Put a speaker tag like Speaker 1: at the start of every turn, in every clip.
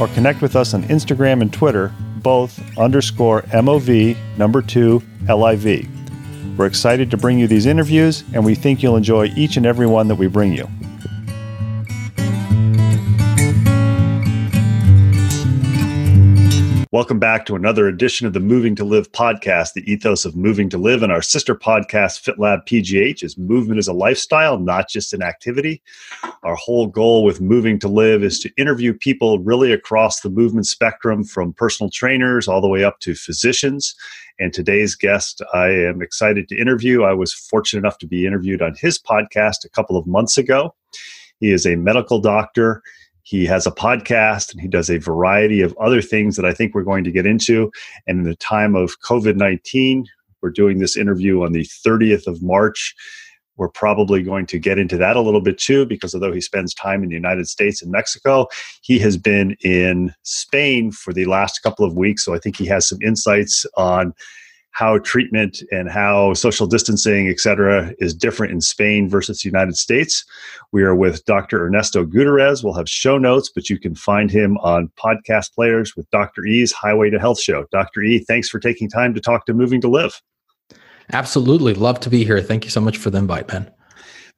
Speaker 1: or connect with us on Instagram and Twitter, both underscore mov number 2 liv. We're excited to bring you these interviews, and we think you'll enjoy each and every one that we bring you. Welcome back to another edition of the Moving to Live podcast. The ethos of moving to live and our sister podcast, FitLab PGH, is movement as a lifestyle, not just an activity. Our whole goal with Moving to Live is to interview people really across the movement spectrum, from personal trainers all the way up to physicians. And today's guest, I am excited to interview. I was fortunate enough to be interviewed on his podcast a couple of months ago. He is a medical doctor he has a podcast and he does a variety of other things that I think we're going to get into. And in the time of COVID 19, we're doing this interview on the 30th of March. We're probably going to get into that a little bit too, because although he spends time in the United States and Mexico, he has been in Spain for the last couple of weeks. So I think he has some insights on how treatment and how social distancing, et cetera, is different in Spain versus the United States. We are with Dr. Ernesto Gutierrez. We'll have show notes, but you can find him on podcast players with Dr. E's Highway to Health show. Dr. E, thanks for taking time to talk to Moving to Live.
Speaker 2: Absolutely. Love to be here. Thank you so much for the invite, Ben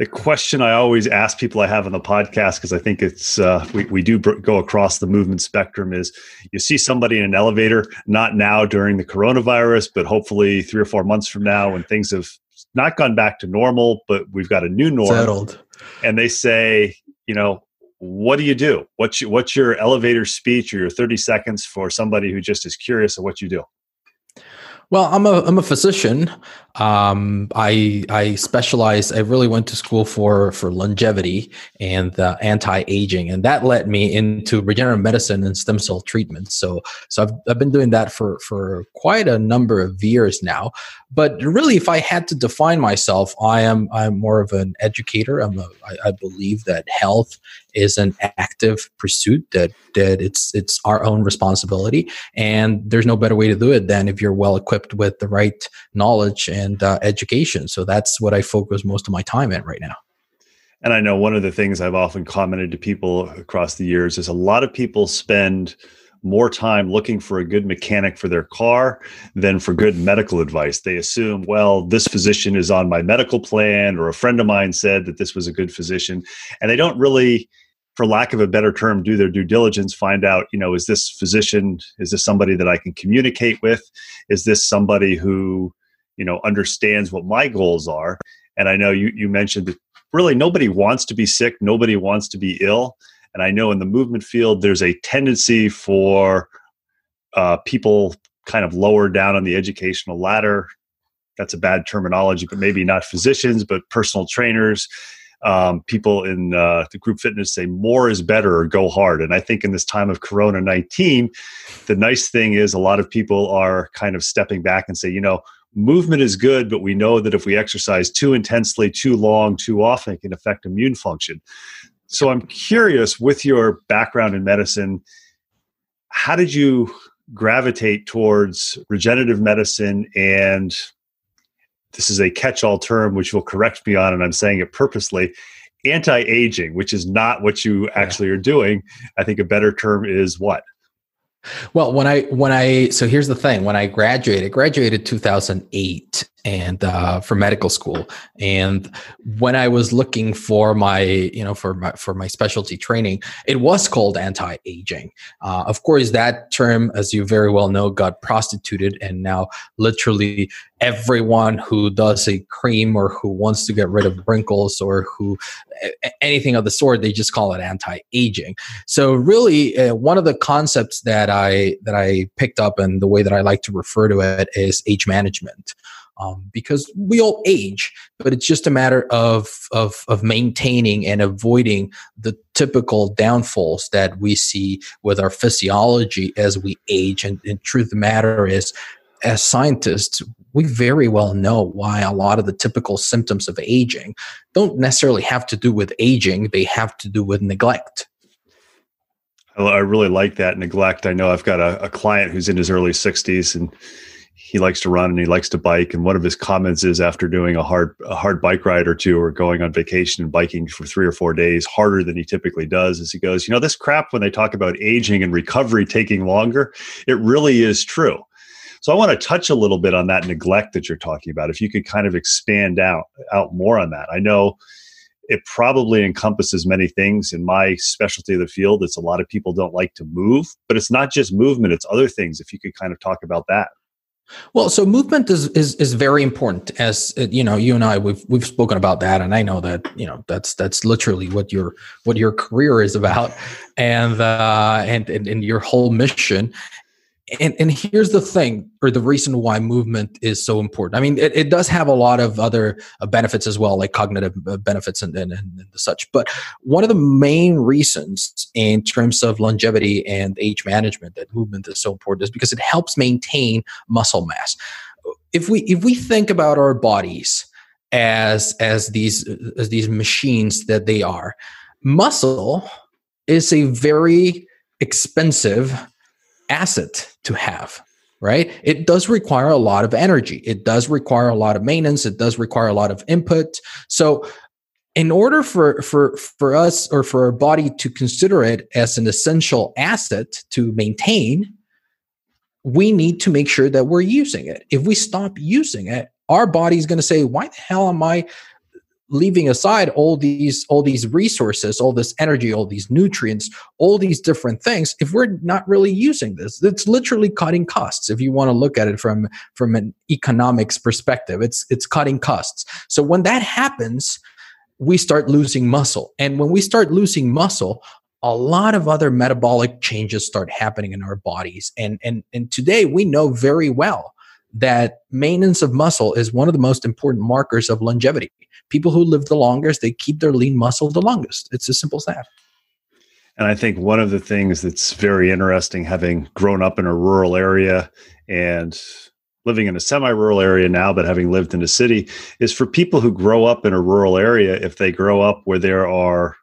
Speaker 1: the question I always ask people I have on the podcast because I think it's uh, we we do br- go across the movement spectrum is you see somebody in an elevator not now during the coronavirus but hopefully three or four months from now when things have not gone back to normal but we've got a new norm.
Speaker 2: Settled.
Speaker 1: And they say you know what do you do? What's your, what's your elevator speech or your 30 seconds for somebody who just is curious of what you do
Speaker 2: well, I'm a I'm a physician. Um, I I specialize. I really went to school for for longevity and uh, anti aging, and that led me into regenerative medicine and stem cell treatment. So so I've I've been doing that for for quite a number of years now. But really, if I had to define myself, I am I'm more of an educator. I'm a, I, I believe that health is an active pursuit that that it's it's our own responsibility and there's no better way to do it than if you're well equipped with the right knowledge and uh, education. So that's what i focus most of my time in right now.
Speaker 1: And i know one of the things i've often commented to people across the years is a lot of people spend more time looking for a good mechanic for their car than for good medical advice. They assume, well, this physician is on my medical plan, or a friend of mine said that this was a good physician. And they don't really for lack of a better term, do their due diligence, find out, you know, is this physician, is this somebody that I can communicate with? Is this somebody who, you know, understands what my goals are? And I know you, you mentioned that really nobody wants to be sick, nobody wants to be ill. And I know in the movement field, there's a tendency for uh, people kind of lower down on the educational ladder. That's a bad terminology, but maybe not physicians, but personal trainers um, people in uh, the group fitness say more is better or go hard. And I think in this time of Corona 19, the nice thing is a lot of people are kind of stepping back and say, you know, movement is good, but we know that if we exercise too intensely, too long, too often, it can affect immune function. So I'm curious with your background in medicine, how did you gravitate towards regenerative medicine and this is a catch all term, which you'll correct me on, and I'm saying it purposely anti aging, which is not what you actually are doing. I think a better term is what?
Speaker 2: Well, when I when I so here's the thing. When I graduated, graduated 2008 and uh, for medical school, and when I was looking for my you know for my for my specialty training, it was called anti-aging. Uh, of course, that term, as you very well know, got prostituted, and now literally everyone who does a cream or who wants to get rid of wrinkles or who anything of the sort they just call it anti-aging. So really uh, one of the concepts that i that i picked up and the way that i like to refer to it is age management um, because we all age, but it's just a matter of, of of maintaining and avoiding the typical downfalls that we see with our physiology as we age. And, and truth of the matter is, as scientists, we very well know why a lot of the typical symptoms of aging don't necessarily have to do with aging, they have to do with neglect.
Speaker 1: I really like that neglect. I know I've got a, a client who's in his early 60s and he likes to run and he likes to bike. And one of his comments is after doing a hard a hard bike ride or two or going on vacation and biking for three or four days harder than he typically does, is he goes, you know, this crap when they talk about aging and recovery taking longer, it really is true. So I want to touch a little bit on that neglect that you're talking about. If you could kind of expand out out more on that. I know it probably encompasses many things in my specialty of the field. It's a lot of people don't like to move, but it's not just movement, it's other things. If you could kind of talk about that.
Speaker 2: Well, so movement is is is very important. As uh, you know, you and I we've we've spoken about that, and I know that you know that's that's literally what your what your career is about, and uh, and, and and your whole mission and and here's the thing or the reason why movement is so important. I mean it, it does have a lot of other uh, benefits as well like cognitive uh, benefits and, and, and such. But one of the main reasons in terms of longevity and age management that movement is so important is because it helps maintain muscle mass. If we if we think about our bodies as as these as these machines that they are muscle is a very expensive asset to have right? It does require a lot of energy. It does require a lot of maintenance. It does require a lot of input. So in order for for for us or for our body to consider it as an essential asset to maintain we need to make sure that we're using it. If we stop using it our body's going to say why the hell am i leaving aside all these all these resources all this energy all these nutrients all these different things if we're not really using this it's literally cutting costs if you want to look at it from from an economics perspective it's it's cutting costs. So when that happens we start losing muscle and when we start losing muscle a lot of other metabolic changes start happening in our bodies and and and today we know very well that maintenance of muscle is one of the most important markers of longevity people who live the longest, they keep their lean muscle the longest. It's as simple as that.
Speaker 1: And I think one of the things that's very interesting, having grown up in a rural area and living in a semi-rural area now but having lived in a city is for people who grow up in a rural area if they grow up where there are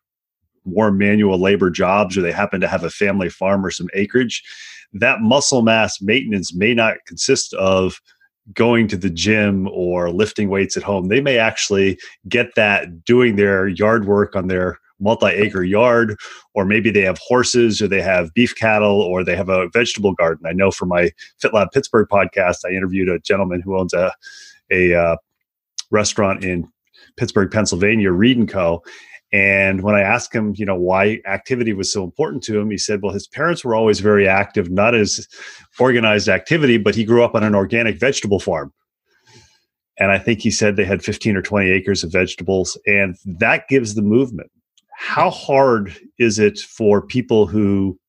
Speaker 1: more manual labor jobs or they happen to have a family farm or some acreage that muscle mass maintenance may not consist of going to the gym or lifting weights at home. They may actually get that doing their yard work on their multi acre yard, or maybe they have horses or they have beef cattle or they have a vegetable garden. I know for my FitLab Pittsburgh podcast, I interviewed a gentleman who owns a, a uh, restaurant in Pittsburgh, Pennsylvania, Reed and Co. And when I asked him, you know, why activity was so important to him, he said, well, his parents were always very active, not as organized activity, but he grew up on an organic vegetable farm. And I think he said they had 15 or 20 acres of vegetables, and that gives the movement. How hard is it for people who,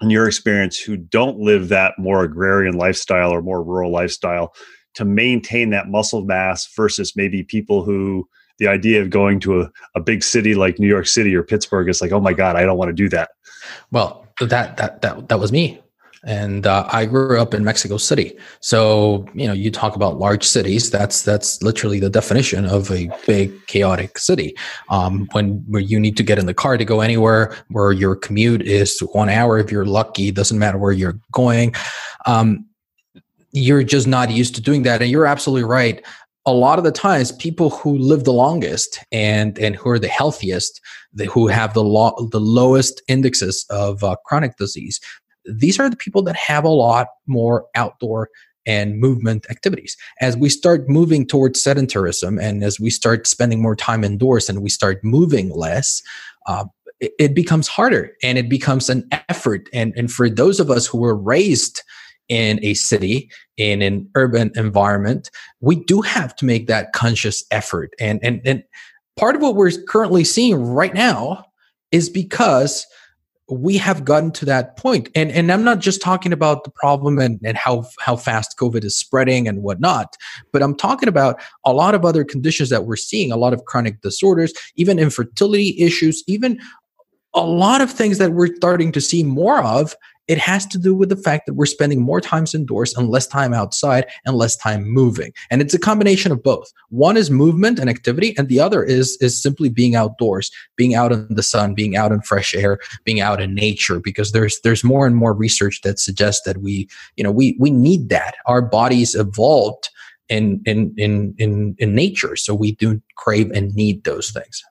Speaker 1: in your experience, who don't live that more agrarian lifestyle or more rural lifestyle to maintain that muscle mass versus maybe people who the idea of going to a, a big city like New York City or Pittsburgh is like, oh my God, I don't want to do that.
Speaker 2: Well, that that that that was me. and uh, I grew up in Mexico City. So you know, you talk about large cities. That's that's literally the definition of a big chaotic city. Um, when where you need to get in the car to go anywhere, where your commute is one hour if you're lucky. Doesn't matter where you're going. Um, you're just not used to doing that, and you're absolutely right. A lot of the times, people who live the longest and and who are the healthiest, the, who have the lo- the lowest indexes of uh, chronic disease, these are the people that have a lot more outdoor and movement activities. As we start moving towards sedentarism and as we start spending more time indoors and we start moving less, uh, it, it, becomes harder and it becomes an effort. And, and for those of us who were raised in a city, in an urban environment, we do have to make that conscious effort. And, and, and part of what we're currently seeing right now is because we have gotten to that point. and and i'm not just talking about the problem and, and how how fast covid is spreading and whatnot but i'm talking about a lot of other conditions that we're seeing a lot of chronic disorders even infertility issues even a lot of things that we're starting to see more of it has to do with the fact that we're spending more times indoors and less time outside and less time moving. And it's a combination of both. One is movement and activity, and the other is is simply being outdoors, being out in the sun, being out in fresh air, being out in nature. Because there's there's more and more research that suggests that we, you know, we we need that. Our bodies evolved in in in in, in nature, so we do crave and need those things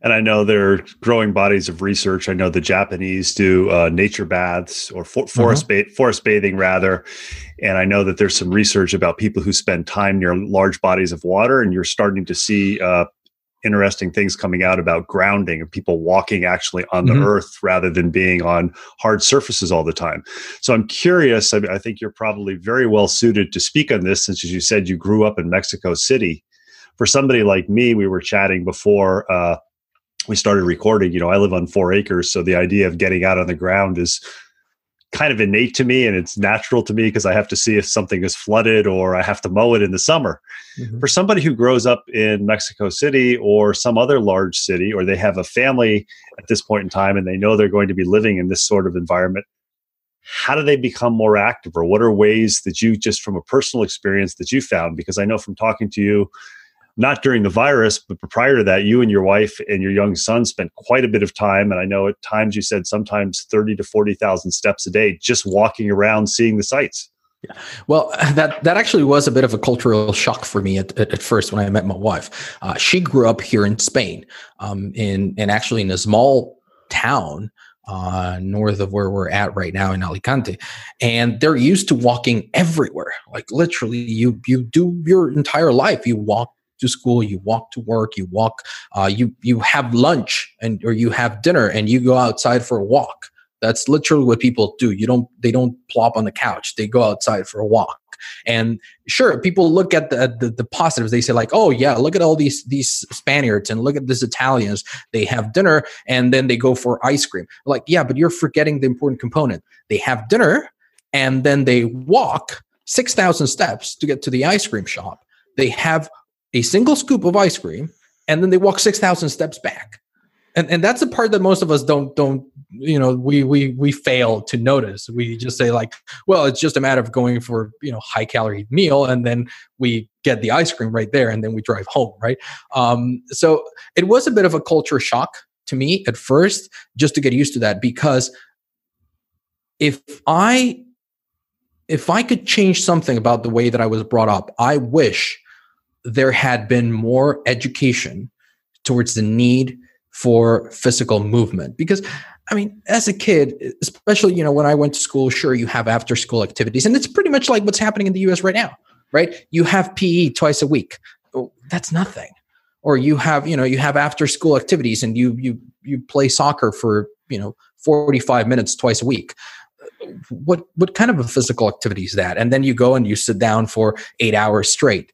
Speaker 1: and I know there are growing bodies of research. I know the Japanese do uh, nature baths or for, forest mm-hmm. ba- forest bathing rather, and I know that there's some research about people who spend time near large bodies of water, and you're starting to see uh, interesting things coming out about grounding and people walking actually on the mm-hmm. earth rather than being on hard surfaces all the time. So I'm curious. I, I think you're probably very well suited to speak on this, since as you said you grew up in Mexico City. For somebody like me, we were chatting before. Uh, we started recording, you know, I live on four acres. So the idea of getting out on the ground is kind of innate to me and it's natural to me because I have to see if something is flooded or I have to mow it in the summer. Mm-hmm. For somebody who grows up in Mexico City or some other large city, or they have a family at this point in time and they know they're going to be living in this sort of environment, how do they become more active or what are ways that you just from a personal experience that you found because i know from talking to you not during the virus, but prior to that, you and your wife and your young son spent quite a bit of time. And I know at times you said sometimes 30 to 40,000 steps a day just walking around seeing the sights.
Speaker 2: Yeah. Well, that that actually was a bit of a cultural shock for me at, at, at first when I met my wife. Uh, she grew up here in Spain, um, in and actually in a small town uh, north of where we're at right now in Alicante, and they're used to walking everywhere. Like literally, you you do your entire life you walk to school, you walk to work, you walk, uh, you you have lunch and or you have dinner and you go outside for a walk. That's literally what people do. You don't they don't plop on the couch. They go outside for a walk. And sure, people look at the, the, the positives. They say like, "Oh yeah, look at all these these Spaniards and look at these Italians. They have dinner and then they go for ice cream." Like, yeah, but you're forgetting the important component. They have dinner and then they walk 6,000 steps to get to the ice cream shop. They have a single scoop of ice cream and then they walk 6000 steps back. And and that's the part that most of us don't don't you know we we we fail to notice. We just say like well it's just a matter of going for you know high calorie meal and then we get the ice cream right there and then we drive home right? Um so it was a bit of a culture shock to me at first just to get used to that because if i if i could change something about the way that i was brought up i wish there had been more education towards the need for physical movement. Because i mean as a kid especially you know when i went to school sure you have after school activities and it's pretty much like what's happening in the us right now right? You have pe twice a week. Oh, that's nothing. Or you have you know you have after school activities and you you you play soccer for you know 45 minutes twice a week. What what kind of a physical activity is that? And then you go and you sit down for 8 hours straight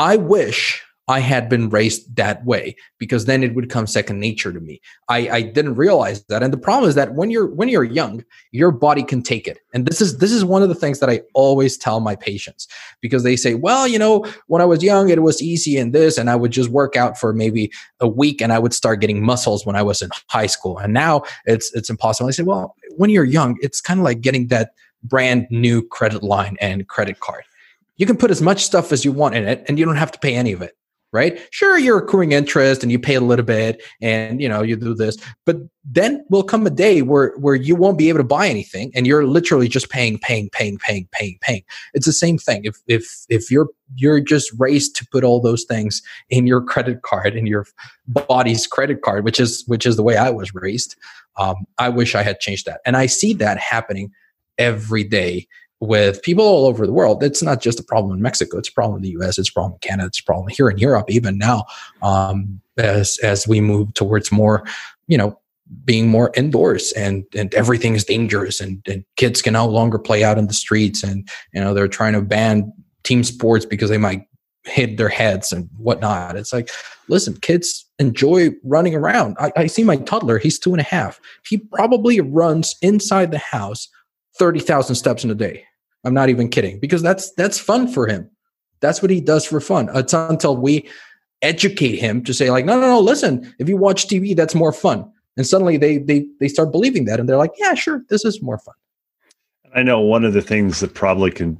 Speaker 2: I wish I had been raised that way because then it would come second nature to me. I, I didn't realize that. And the problem is that when you're when you're young, your body can take it. And this is this is one of the things that I always tell my patients because they say, well, you know, when I was young, it was easy and this, and I would just work out for maybe a week and I would start getting muscles when I was in high school. And now it's it's impossible. I say, well, when you're young, it's kind of like getting that brand new credit line and credit card. You can put as much stuff as you want in it and you don't have to pay any of it right? Sure, you're accruing interest and you pay a little bit and you know you do this, but then will come a day where where you won't be able to buy anything and you're literally just paying, paying, paying, paying, paying, paying. It's the same thing. If if if you're you're just raised to put all those things in your credit card in your body's credit card, which is which is the way I was raised. Um, I wish I had changed that, and I see that happening every day with people all over the world. It's not just a problem in Mexico. It's a problem in the US. It's a problem in Canada. It's a problem here in Europe, even now, um, as, as we move towards more, you know, being more indoors and, and everything is dangerous and, and kids can no longer play out in the streets. And, you know, they're trying to ban team sports because they might hit their heads and whatnot. It's like, listen, kids enjoy running around. I, I see my toddler, he's two and a half. He probably runs inside the house 30,000 steps in a day I'm not even kidding because that's that's fun for him. That's what he does for fun. It's until we educate him to say like, no, no, no. Listen, if you watch TV, that's more fun. And suddenly they they they start believing that, and they're like, yeah, sure, this is more fun.
Speaker 1: I know one of the things that probably can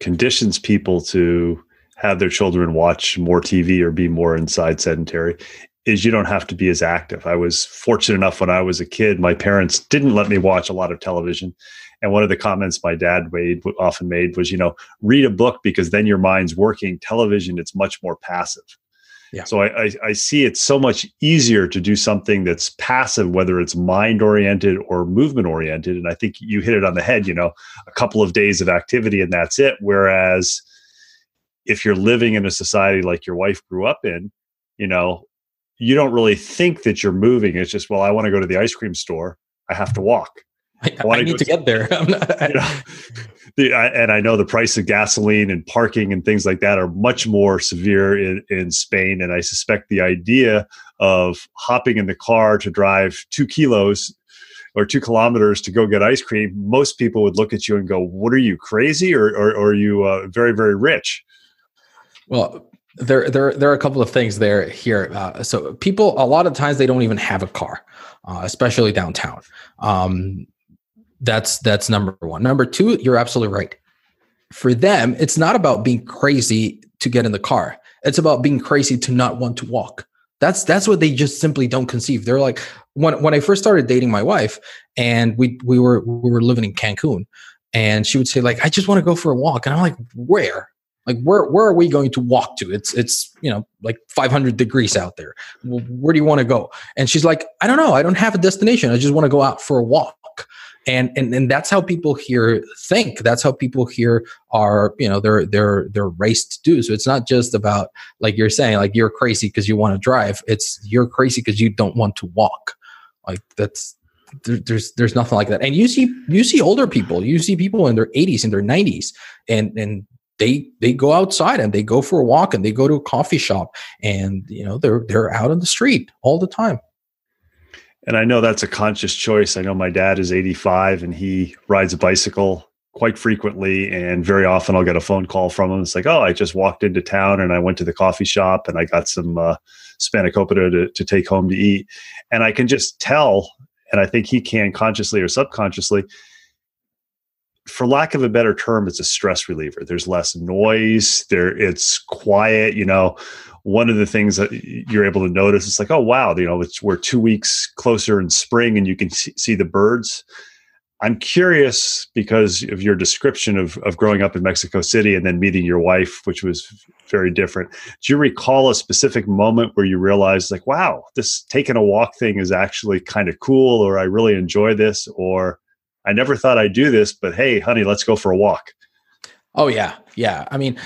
Speaker 1: conditions people to have their children watch more TV or be more inside sedentary is you don't have to be as active. I was fortunate enough when I was a kid, my parents didn't let me watch a lot of television. And one of the comments my dad made often made was, you know, read a book because then your mind's working. Television, it's much more passive. Yeah. So I, I, I see it's so much easier to do something that's passive, whether it's mind oriented or movement oriented. And I think you hit it on the head. You know, a couple of days of activity and that's it. Whereas if you're living in a society like your wife grew up in, you know, you don't really think that you're moving. It's just, well, I want to go to the ice cream store. I have to walk.
Speaker 2: I, I, I need to, to get there.
Speaker 1: you know, the, I, and I know the price of gasoline and parking and things like that are much more severe in, in Spain. And I suspect the idea of hopping in the car to drive two kilos or two kilometers to go get ice cream, most people would look at you and go, "What are you crazy, or, or, or are you uh, very very rich?"
Speaker 2: Well, there there there are a couple of things there here. Uh, so people a lot of times they don't even have a car, uh, especially downtown. Um, that's that's number one. Number two, you're absolutely right. For them, it's not about being crazy to get in the car. It's about being crazy to not want to walk. That's that's what they just simply don't conceive. They're like when when I first started dating my wife, and we we were we were living in Cancun, and she would say like, "I just want to go for a walk," and I'm like, "Where?" Like where where are we going to walk to? It's it's you know like 500 degrees out there. Where do you want to go? And she's like, I don't know. I don't have a destination. I just want to go out for a walk and and and that's how people here think that's how people here are you know they're they're they're raced to do so it's not just about like you're saying like you're crazy because you want to drive it's you're crazy because you don't want to walk like that's there's there's nothing like that and you see you see older people you see people in their 80s in their 90s and and they they go outside and they go for a walk and they go to a coffee shop and you know they're they're out on the street all the time
Speaker 1: and I know that's a conscious choice. I know my dad is 85 and he rides a bicycle quite frequently. And very often I'll get a phone call from him. It's like, oh, I just walked into town and I went to the coffee shop and I got some uh, spanakopita to, to take home to eat. And I can just tell, and I think he can consciously or subconsciously, for lack of a better term, it's a stress reliever. There's less noise. There, it's quiet. You know, one of the things that you're able to notice is like, oh wow, you know, we're two weeks closer in spring, and you can see the birds. I'm curious because of your description of, of growing up in Mexico City and then meeting your wife, which was very different. Do you recall a specific moment where you realized, like, wow, this taking a walk thing is actually kind of cool, or I really enjoy this, or I never thought I'd do this, but hey, honey, let's go for a walk?
Speaker 2: Oh, yeah. Yeah. I mean,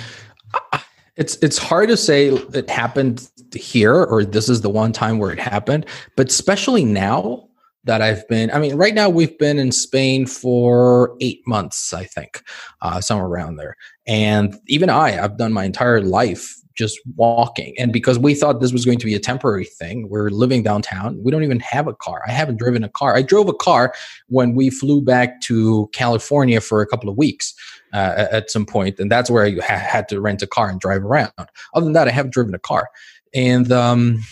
Speaker 2: it's it's hard to say it happened here or this is the one time where it happened, but especially now that I've been. I mean, right now we've been in Spain for eight months, I think, uh, somewhere around there. And even I, I've done my entire life just walking. And because we thought this was going to be a temporary thing, we're living downtown. We don't even have a car. I haven't driven a car. I drove a car when we flew back to California for a couple of weeks uh, at some point, and that's where I ha- had to rent a car and drive around. Other than that, I haven't driven a car. And um,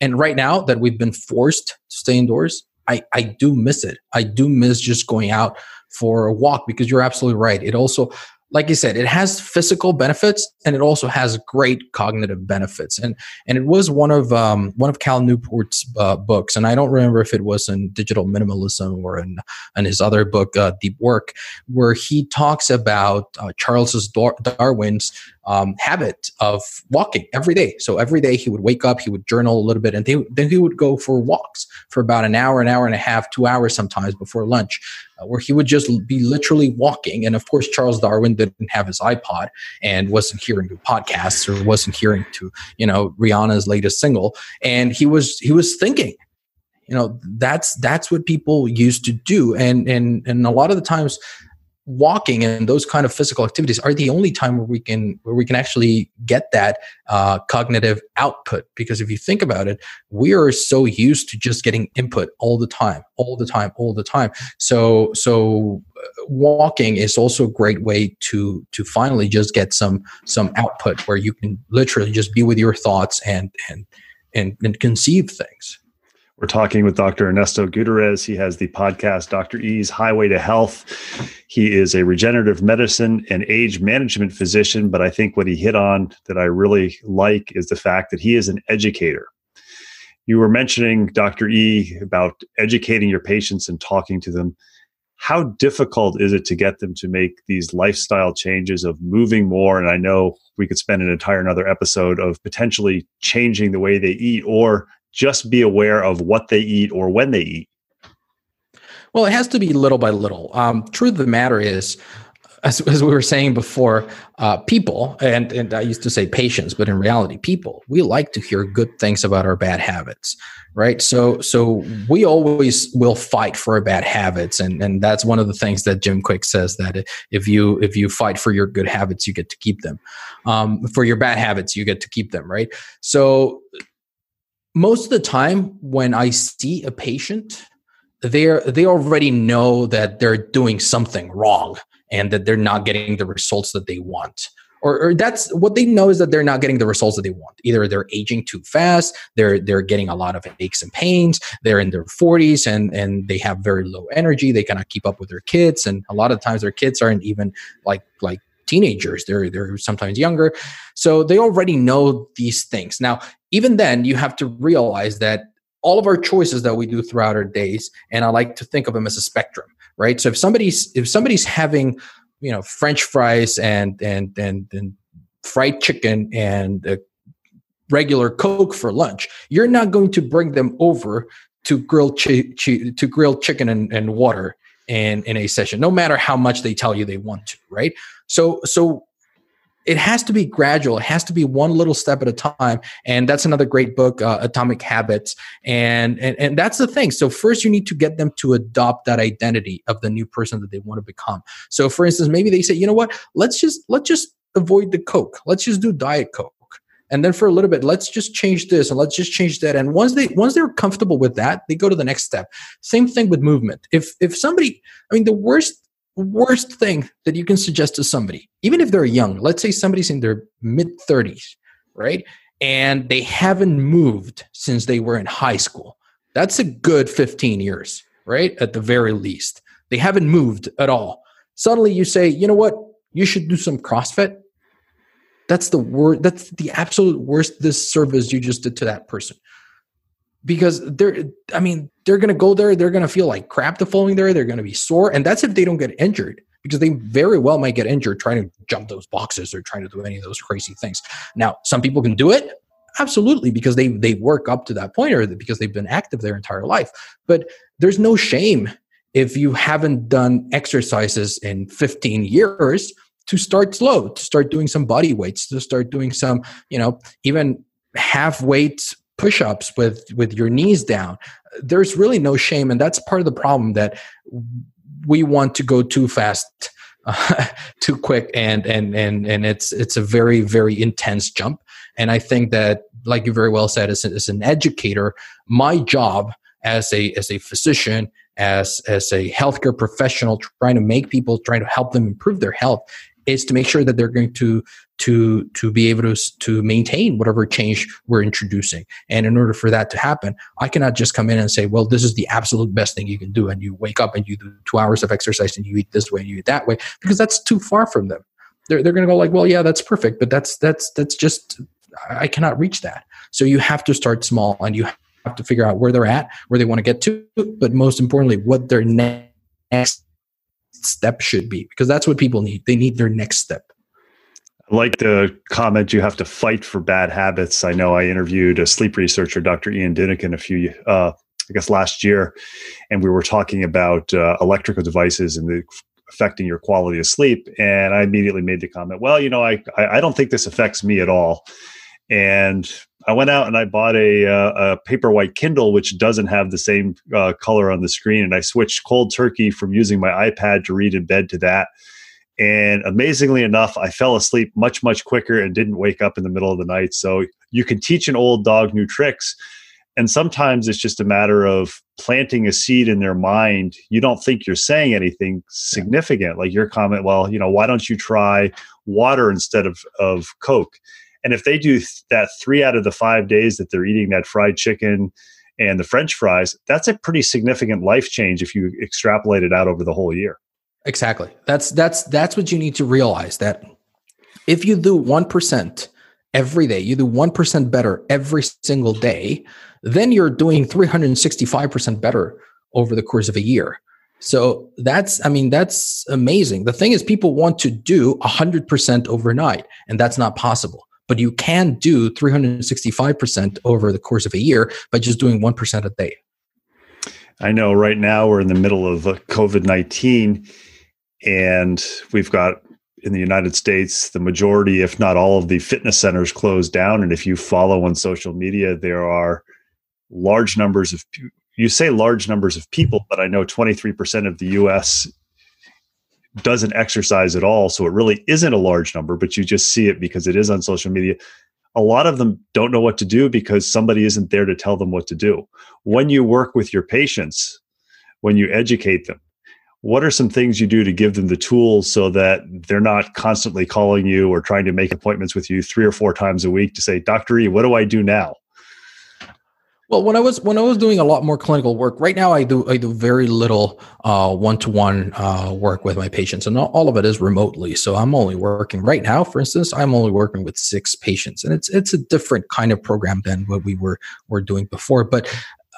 Speaker 2: and right now that we've been forced to stay indoors, I I do miss it. I do miss just going out for a walk because you're absolutely right. It also like you said, it has physical benefits and it also has great cognitive benefits. And and it was one of um, one of Cal Newport's uh, books, and I don't remember if it was in Digital Minimalism or in, in his other book, uh, Deep Work, where he talks about uh, Charles Darwin's um, habit of walking every day. So every day he would wake up, he would journal a little bit, and they, then he would go for walks for about an hour, an hour and a half, two hours sometimes before lunch, uh, where he would just be literally walking. And of course, Charles Darwin didn't have his iPod and wasn't hearing podcasts or wasn't hearing to you know Rihanna's latest single, and he was he was thinking you know that's that's what people used to do and and and a lot of the times walking and those kind of physical activities are the only time where we can where we can actually get that uh, cognitive output. Because if you think about it we are so used to just getting input all the time all the time all the time. So so uh, walking is also a great way to to finally just get some some output where you can literally just be with your thoughts and and and, and conceive things
Speaker 1: we're talking with Dr. Ernesto Gutierrez. He has the podcast Dr. E's Highway to Health. He is a regenerative medicine and age management physician, but I think what he hit on that I really like is the fact that he is an educator. You were mentioning, Dr. E, about educating your patients and talking to them. How difficult is it to get them to make these lifestyle changes of moving more? And I know we could spend an entire another episode of potentially changing the way they eat or just be aware of what they eat or when they eat?
Speaker 2: Well, it has to be little by little. Um, truth of the matter is, as, as we were saying before, uh, people, and, and I used to say patients, but in reality, people, we like to hear good things about our bad habits, right? So, so we always will fight for our bad habits, and and that's one of the things that Jim Kwik says that if you if you fight for your good habits, you get to keep them. Um, for your bad habits, you get to keep them, right? So most of the time when I see a patient, they they already know that they're doing something wrong and that they're not getting the results that they want. Or, or, that's what they know is that they're not getting the results that they want. Either they're aging too fast, they're they're getting a lot of aches and pains, they're in their 40s and and they have very low energy, they cannot keep up with their kids, and a lot of times their kids aren't even like like teenagers they're they're sometimes younger so they already know these things now even then you have to realize that all of our choices that we do throughout our days and i like to think of them as a spectrum right? So if somebody's if somebody's having you know french fries and and and, and fried chicken and a regular coke for lunch you're not going to bring them over to grill chi- chi- to grilled chicken and, and water in in a session no matter how much they tell you they want to right? So so it has to be gradual. It has to be one little step at a time. And that's another great book, uh, Atomic Habits. And, and and that's the thing. So first, you need to get them to adopt that identity of the new person that they want to become. So, for instance, maybe they say, you know what? Let's just let's just avoid the Coke. Let's just do Diet Coke. And then for a little bit, let's just change this and let's just change that. And once they once they're comfortable with that, they go to the next step. Same thing with movement. If if somebody, I mean, the worst worst thing that you can suggest to somebody, even if they're young, let's say somebody's in their mid 30s, right? And they haven't moved since they were in high school. That's a good 15 years, right? At the very least. They haven't moved at all. Suddenly you say, you know what? You should do some CrossFit. That's the word, that's the absolute worst disservice you just did to that person because they're i mean they're going to go there they're going to feel like crap the following day they're going to be sore and that's if they don't get injured because they very well might get injured trying to jump those boxes or trying to do any of those crazy things. Now some people can do it absolutely because they they work up to that point or because they've been active their entire life but there's no shame if you haven't done exercises in 15 years to start slow to start doing some body weights to start doing some you know even half weight push-ups with with your knees down there's really no shame. And that's part of the problem that we want to go too fast uh, too quick. And and and and it's it's a very very intense jump. And i think that like you very well said as, as an educator my job as a as a physician as as a healthcare professional trying to make people trying to help them improve their health is to make sure that they're going to to to be able to to maintain whatever change we're introducing. And in order for that to happen i cannot just come in and say well this is the absolute best thing you can do and you wake up and you do two hours of exercise and you eat this way and you eat that way because that's too far from them. They're, they're going to go like well yeah that's perfect but that's that's that's just i cannot reach that. So you have to start small and you have to figure out where they're at where they want to get to but most importantly what their next step should be because that's what people need they need their next step
Speaker 1: I like the comment you have to fight for bad habits. I know I interviewed a sleep researcher, Dr. Ian Dunican, a few, uh, I guess last year, and we were talking about uh, electrical devices and the affecting your quality of sleep. And I immediately made the comment, well, you know, I, I don't think this affects me at all. And I went out and I bought a, uh, a paper white Kindle, which doesn't have the same uh, color on the screen. And I switched cold turkey from using my iPad to read in bed to that and amazingly enough, I fell asleep much, much quicker and didn't wake up in the middle of the night. So you can teach an old dog new tricks. And sometimes it's just a matter of planting a seed in their mind. You don't think you're saying anything significant, like your comment, well, you know, why don't you try water instead of, of Coke? And if they do that three out of the five days that they're eating that fried chicken and the French fries, that's a pretty significant life change if you extrapolate it out over the whole year.
Speaker 2: Exactly. That's that's that's what you need to realize that if you do 1% every day, you do 1% better every single day, then you're doing 365% better over the course of a year. So that's, I mean, that's amazing. The thing is, people want to do 100% overnight, and that's not possible. But you can do 365% over the course of a year by just doing 1% a day.
Speaker 1: I know right now we're in the middle of COVID 19 and we've got in the United States, the majority, if not all, of the fitness centers closed down. And if you follow on social media, there are large numbers of you say large numbers of people, but I know 23% of the US doesn't exercise at all. So it really isn't a large number, but you just see it because it is on social media. A lot of them don't know what to do because somebody isn't there to tell them what to do. When you work with your patients, when you educate them, what are some things you do to give them the tools so that they're not constantly calling you or trying to make appointments with you three or four times a week to say dr e what do i do now
Speaker 2: well when i was when i was doing a lot more clinical work right now i do i do very little uh, one-to-one uh, work with my patients and all of it is remotely. So i'm only working right now for instance i'm only working with six patients and it's it's a different kind of program than what we were were doing before. But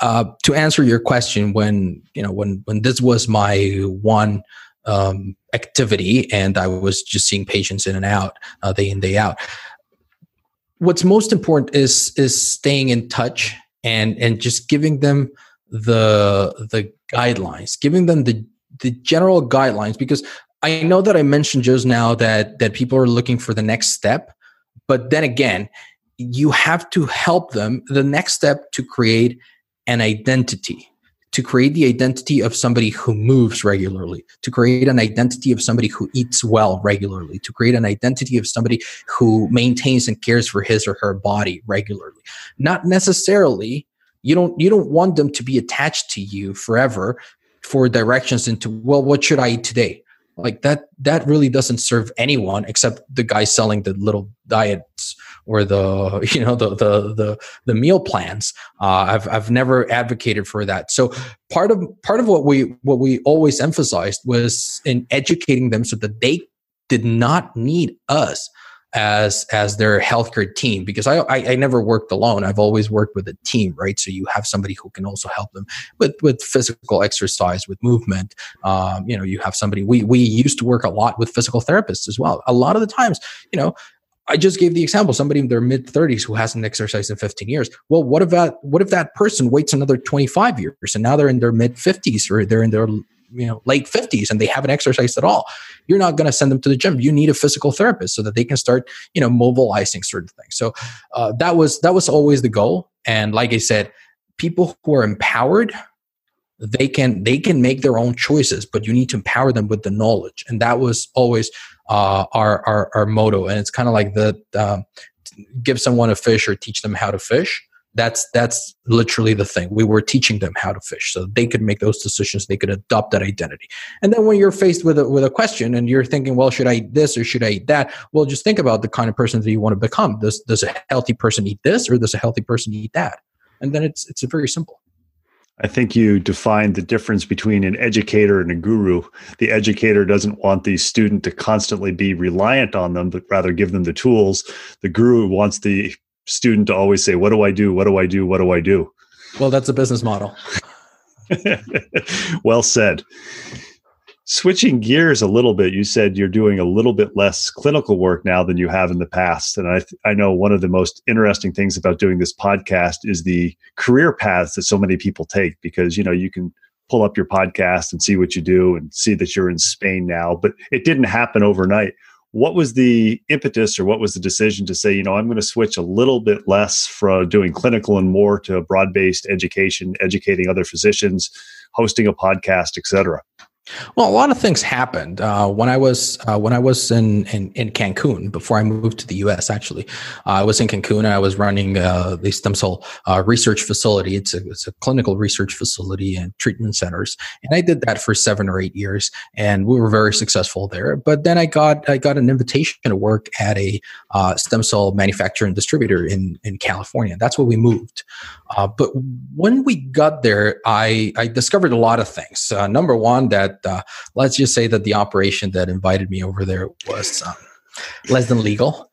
Speaker 2: uh, to answer your question, when you know when when this was my one um, activity and I was just seeing patients in and out uh, day in day out, what's most important is is staying in touch and and just giving them the the guidelines, giving them the the general guidelines because I know that I mentioned just now that that people are looking for the next step, but then again, you have to help them the next step to create an identity to create the identity of somebody who moves regularly, to create an identity of somebody who eats well regularly, to create an identity of somebody who maintains and cares for his or her body regularly. Not necessarily you don't you don't want them to be attached to you forever for directions into well what should I eat today? Like that that really doesn't serve anyone except the guy selling the little diets or the you know the the the, the meal plans. Uh, I've I've never advocated for that. So part of part of what we what we always emphasized was in educating them so that they did not need us as as their healthcare team because I, I, I never worked alone i've always worked with a team right so you have somebody who can also help them with with physical exercise with movement um, you know you have somebody we we used to work a lot with physical therapists as well a lot of the times you know I just gave the example somebody in their mid 30s who hasn't exercised in 15 years. Well, what if that what if that person waits another 25 years and now they're in their mid 50s or they're in their you know late 50s and they haven't exercised at all? You're not going to send them to the gym. You need a physical therapist so that they can start you know mobilizing certain things. So uh, that was that was always the goal. And like I said, people who are empowered they can they can make their own choices but you need to empower them with the knowledge and that was always uh, our, our, our motto and it's kind of like the give someone a fish or teach them how to fish That's that's literally the thing. We were teaching them how to fish, so they could make those decisions. They could adopt that identity. And then when you're faced with a, with a question and you're thinking, well, should I eat this or should I eat that? Well, just think about the kind of person that you want to become. Does does a healthy person eat this or does a healthy person eat that? And then it's it's very simple.
Speaker 1: I think you defined the difference between an educator and a guru. The educator doesn't want the student to constantly be reliant on them, but rather give them the tools. The guru wants the student to always say, What do I do? What do I do? What do I do?
Speaker 2: Well, that's a business model.
Speaker 1: well said. Switching gears a little bit, you said you're doing a little bit less clinical work now than you have in the past. And I, I know one of the most interesting things about doing this podcast is the career paths that so many people take because, you know, you can pull up your podcast and see what you do and see that you're in Spain now, but it didn't happen overnight. What was the impetus or what was the decision to say, you know, I'm going to switch a little bit less from doing clinical and more to broad based education, educating other physicians, hosting a podcast, et cetera?
Speaker 2: Well, a lot of things happened uh, when I was uh, when I was in, in, in Cancun before I moved to the U.S. Actually, uh, I was in Cancun and I was running uh, the stem cell uh, research facility. It's a it's a clinical research facility and treatment centers, and I did that for seven or eight years, and we were very successful there. But then I got I got an invitation to work at a uh, stem cell manufacturer and distributor in in California. That's where we moved. but when we got there, I I discovered a lot of things. number one, uh, let's just say that the operation that invited me over there was um, less than legal,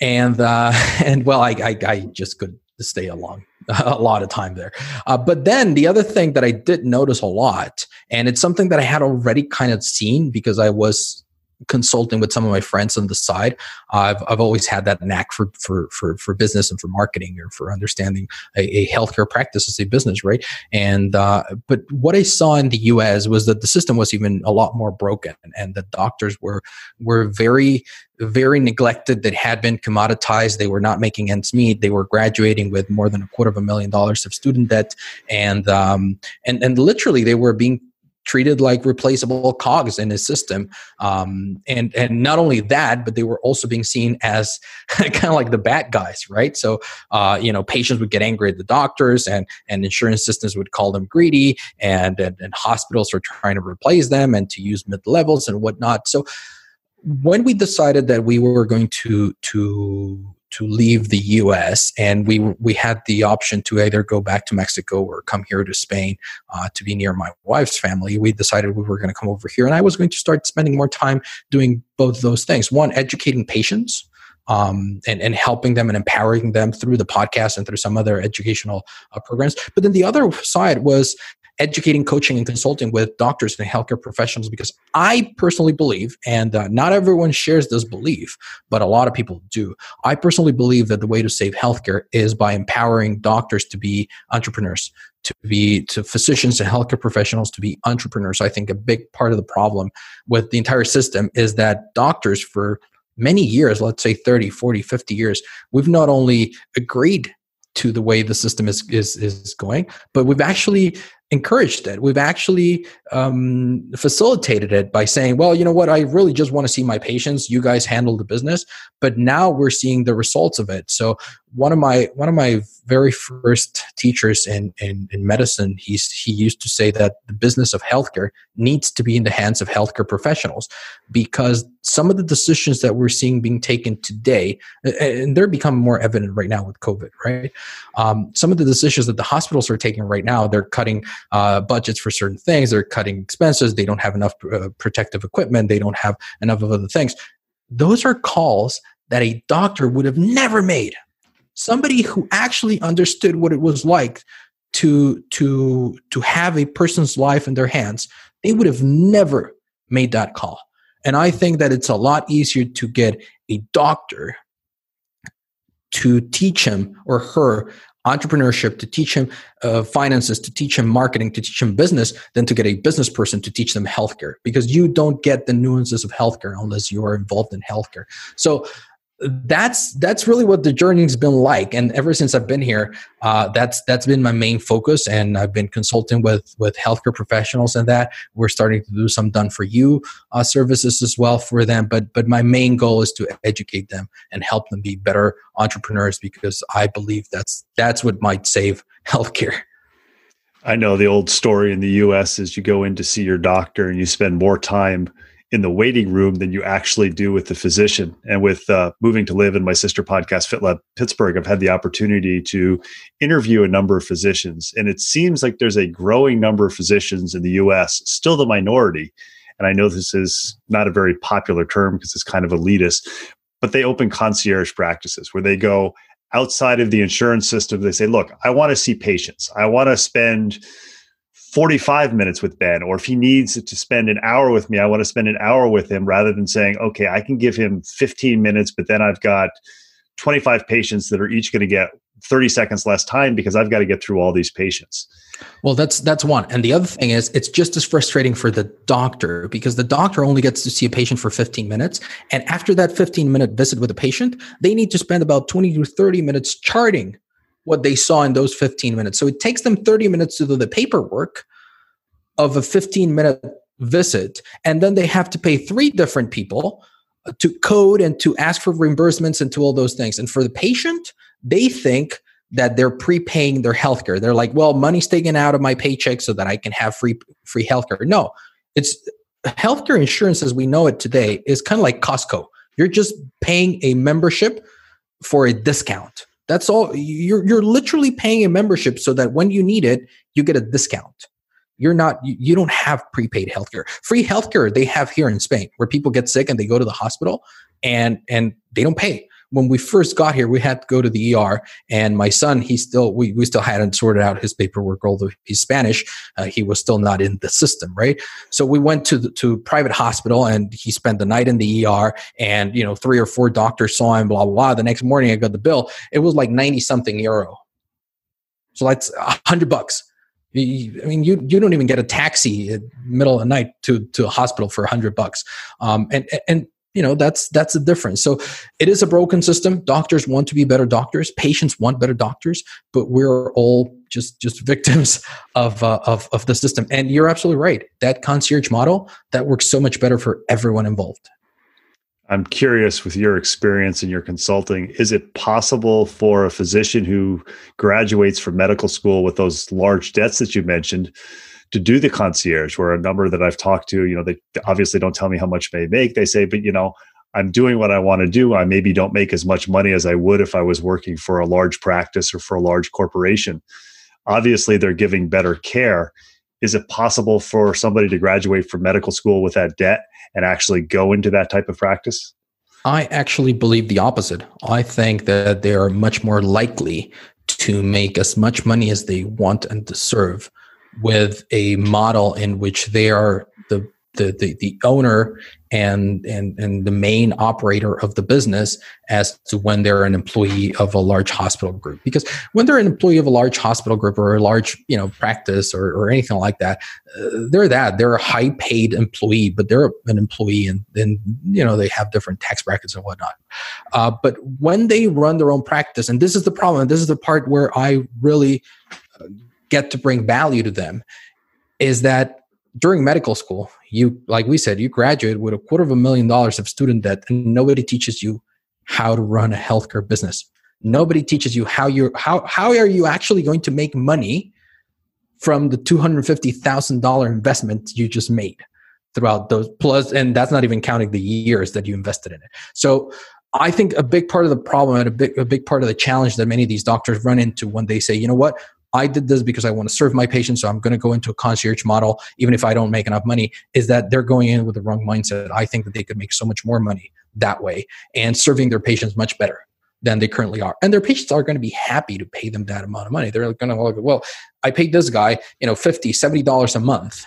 Speaker 2: and uh, and well, I, I, I just could stay a long a lot of time there. Uh, but then the other thing that I did notice a lot, and it's something that I had already kind of seen because I was consulting with some of my friends on the side. I've, I've always had that knack for, for, for, for business and for marketing or for understanding a, a healthcare practice as a business, right? And, uh, but what I saw in the US was that the system was even a lot more broken and the doctors were, were very, very neglected that had been commoditized. They were not making ends meet. They were graduating with more than a quarter of a million dollars of student debt. And, um, and, and literally they were being treated like replaceable cogs in his system. Um, and and not only that, but they were also being seen as kind of like the bad guys, right? So uh, you know, patients would get angry at the doctors, and and insurance systems would call them greedy, and and, and hospitals were trying to replace them and to use mid levels and whatnot. So when we decided that we were going to to to leave the U.S. and we we had the option to either go back to Mexico or come here to Spain uh, to be near my wife's family. We decided we were going to come over here, and I was going to start spending more time doing both those things. One, educating patients. Um, and, and helping them and empowering them through the podcast and through some other educational uh, programs. But then the other side was educating, coaching, and consulting with doctors and healthcare professionals because I personally believe, and uh, not everyone shares this belief, but a lot of people do. I personally believe that the way to save healthcare is by empowering doctors to be entrepreneurs, to be to physicians and healthcare professionals to be entrepreneurs. I think a big part of the problem with the entire system is that doctors for many years, let's say 30, 40, 50 years, we've not only agreed to the way the system is is is going but we've actually encouraged it. We've actually um, facilitated it by saying, well, you know what, I really just want to see my patients. You guys handle the business. But now we're seeing the results of it. So one of my one of my very first teachers in, in, in medicine, he's he used to say that the business of healthcare needs to be in the hands of healthcare professionals because some of the decisions that we're seeing being taken today, and they're becoming more evident right now with COVID, right? Um, some of the decisions that the hospitals are taking right now, they're cutting uh, budgets for certain things. They're cutting expenses. They don't have enough uh, protective equipment. They don't have enough of other things. Those are calls that a doctor would have never made. Somebody who actually understood what it was like to to to have a person's life in their hands, they would have never made that call. And I think that it's a lot easier to get a doctor to teach him or her entrepreneurship, to teach him uh, finances, to teach him marketing, to teach him business, than to get a business person to teach them healthcare because you don't get the nuances of healthcare unless you are involved in healthcare. So that's that's really what the journey's been like. And ever since i've been here uh, that's that's been my main focus. And i've been consulting with with healthcare professionals and that. We're starting to do some done for you uh, services as well for them. But but my main goal is to educate them and help them be better entrepreneurs because i believe that's that's what might save healthcare.
Speaker 1: I know the old story in the US is you go in to see your doctor and you spend more time in the waiting room than you actually do with the physician. And with uh, moving to live in my sister podcast, FitLab Pittsburgh, I've had the opportunity to interview a number of physicians. And it seems like there's a growing number of physicians in the US, still the minority. And I know this is not a very popular term because it's kind of elitist, but they open concierge practices where they go outside of the insurance system. They say, look, I want to see patients. I want to spend 45 minutes with Ben, or if he needs to spend an hour with me, I want to spend an hour with him rather than saying, okay, I can give him 15 minutes, but then I've got 25 patients that are each going to get 30 seconds less time because I've got to get through all these patients.
Speaker 2: Well, that's that's one. And the other thing is it's just as frustrating for the doctor because the doctor only gets to see a patient for 15 minutes. And after that 15 minute visit with a patient, they need to spend about 20 to 30 minutes charting what they saw in those 15 minutes. So it takes them 30 minutes to do the paperwork of a 15 minute visit. And then they have to pay three different people to code and to ask for reimbursements and to all those things. And for the patient, they think that they're prepaying their healthcare. They're like, well, money's taken out of my paycheck so that I can have free free healthcare. No, it's healthcare insurance as we know it today is kind of like Costco. You're just paying a membership for a discount. That's all. You're you're literally paying a membership so that when you need it, you get a discount. You're not. You, don't have prepaid healthcare. Free healthcare they have here in Spain, where people get sick and they go to the hospital and and they don't pay when we first got here, we had to go to the ER, and my son, he still we, we still hadn't sorted out his paperwork, although he's Spanish, uh, he was still not in the system, right? So we went to the, to private hospital, and he spent the night in the ER, and you know three or four doctors saw him, blah blah blah. The next morning, I got the bill. It was like ninety something euro. So that's a hundred bucks. I mean, you you don't even get a taxi middle of the night to to a hospital for a hundred bucks. Um, and and you know that's that's the difference. So it is a broken system. Doctors want to be better doctors. Patients want better doctors but we're all just just victims of uh, of of the system. And you're absolutely right. That concierge model that works so much better for everyone involved.
Speaker 1: I'm curious with your experience and your consulting is it possible for a physician who graduates from medical school with those large debts that you mentioned to do the concierge where a number that I've talked to, you know, they obviously don't tell me how much they make. They say, but you know, I'm doing what I want to do. I maybe don't make as much money as I would if I was working for a large practice or for a large corporation. Obviously, they're giving better care. Is it possible for somebody to graduate from medical school with that debt and actually go into that type of practice?
Speaker 2: I actually believe the opposite. I think that they are much more likely to make as much money as they want and deserve with a model in which they are the the, the, the owner and, and and the main operator of the business as to when they're an employee of a large hospital group. Because when they're an employee of a large hospital group or a large you know practice or, or anything like that uh, they're that. They're a high paid employee but they're an employee and then you know they have different tax brackets and whatnot. Uh, but when they run their own practice and this is the problem this is the part where i really get to bring value to them is that during medical school, you, like we said, you graduate with a quarter of a million dollars of student debt and nobody teaches you how to run a healthcare business. Nobody teaches you how you're, how, how are you actually going to make money from the $250,000 investment you just made throughout those plus, and that's not even counting the years that you invested in it. So I think a big part of the problem and a big, a big part of the challenge that many of these doctors run into when they say, you know what, I did this because I want to serve my patients, so I'm going to go into a concierge model, even if I don't make enough money, is that they're going in with the wrong mindset. I think that they could make so much more money that way and serving their patients much better than they currently are. And their patients are going to be happy to pay them that amount of money. They're going to look, well, I paid this guy, you know, 50, 70 dollars a month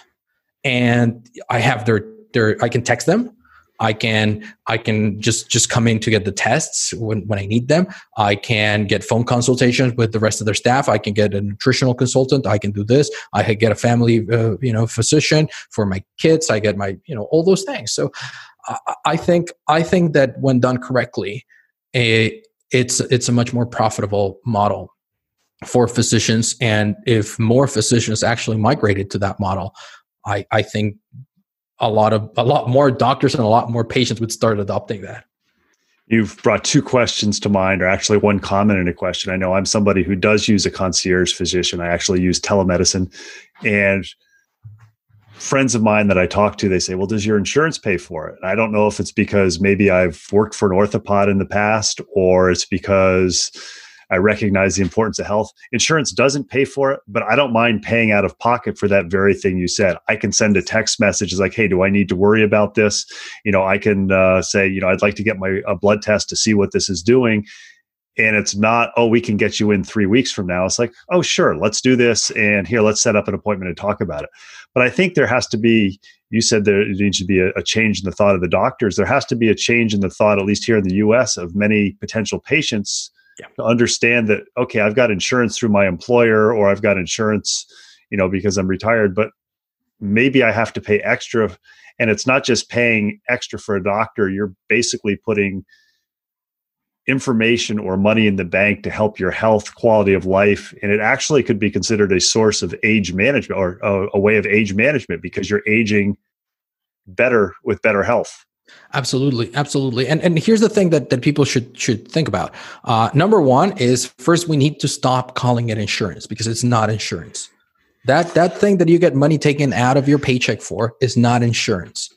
Speaker 2: and I have their their I can text them I can I can just just come in to get the tests when, when I need them. I can get phone consultations with the rest of their staff. I can get a nutritional consultant. I can do this. I can get a family uh, you know physician for my kids. I get my you know all those things. So I, I think I think that when done correctly, a, it's it's a much more profitable model for physicians and if more physicians actually migrated to that model i i think a lot of a lot more doctors and a lot more patients would start adopting that
Speaker 1: You've brought two questions to mind, or actually one comment and a question. I know I'm somebody who does use a concierge physician. I actually use telemedicine. And friends of mine that I talk to, they say, Well, does your insurance pay for it? And I don't know if it's because maybe I've worked for an orthopod in the past or it's because I recognize the importance of health. Insurance doesn't pay for it, but I don't mind paying out of pocket for that very thing you said. I can send a text message like, "Hey, do I need to worry about this?" You know, I can uh, say, you know, I'd like to get my a blood test to see what this is doing. And it's not, oh, we can get you in three weeks from now. It's like, oh, sure, let's do this. And here, let's set up an appointment and talk about it. But I think there has to be, you said there needs to be a, a, change in the thought of the doctors. There has to be a change in the thought, at least here in the US, of many potential patients yeah. to understand that okay i've got insurance through my employer or i've got insurance you know because i'm retired but maybe i have to pay extra and it's not just paying extra for a doctor you're basically putting information or money in the bank to help your health quality of life and it actually could be considered a source of age management or a, a way of age management because you're aging better with better health
Speaker 2: Absolutely, absolutely. And and here's the thing that, that people should should think about. Uh, number one is first we need to stop calling it insurance because it's not insurance. That that thing that you get money taken out of your paycheck for is not insurance.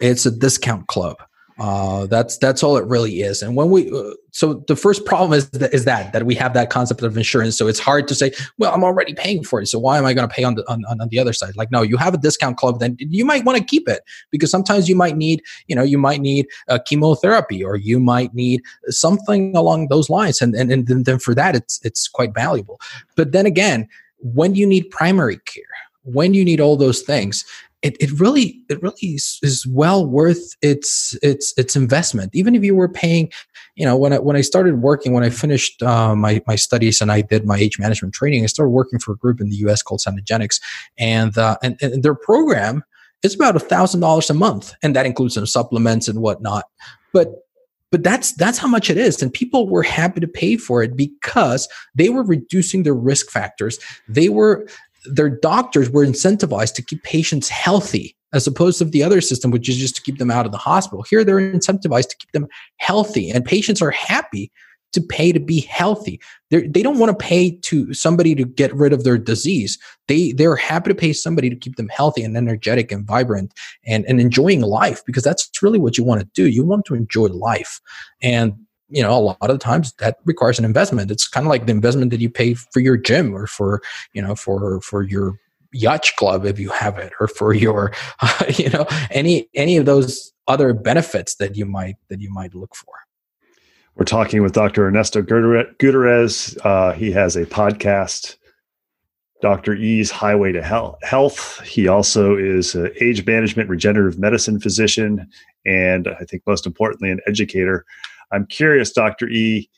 Speaker 2: It's a discount club. Uh, that's that's all it really is. And when we uh, so the first problem is is that that we have that concept of insurance. So it's hard to say, well, I'm already paying for it, so why am I going to pay on the on, on the other side? Like, no, you have a discount club, then you might want to keep it because sometimes you might need, you know, you might need a chemotherapy or you might need something along those lines, and and, and then for that, it's it's quite valuable. But then again, when you need primary care when you need all those things it, it really it really is, is, well worth its its its investment. Even if you were paying you know when I when I started working when I finished uh, my my studies and I did my age management training I started working for a group in the US called Cenegenics and uh, and, and their program is about a thousand dollars a month and that includes some supplements and whatnot. But but that's that's how much it is. And people were happy to pay for it because they were reducing their risk factors. They were their doctors were incentivized to keep patients healthy as opposed to the other system which is just to keep them out of the hospital. Here they're incentivized to keep them healthy and patients are happy to pay to be healthy. They're, they do not want to pay to somebody to get rid of their disease. They they're happy to pay somebody to keep them healthy and energetic and vibrant and, and enjoying life because that's really what you want to do. You want to enjoy life. And you know a lot of the times that requires an investment. It's kind of like the investment that you pay for your gym or for you know for for your yacht club if you have it or for your uh, you know any any of those other benefits that you might that you might look for.
Speaker 1: We're talking with dr ernesto gutierrez. Uh, he has a podcast dr e's highway to health. He also is an age management regenerative medicine physician and i think most importantly an educator I'm curious, Dr. E,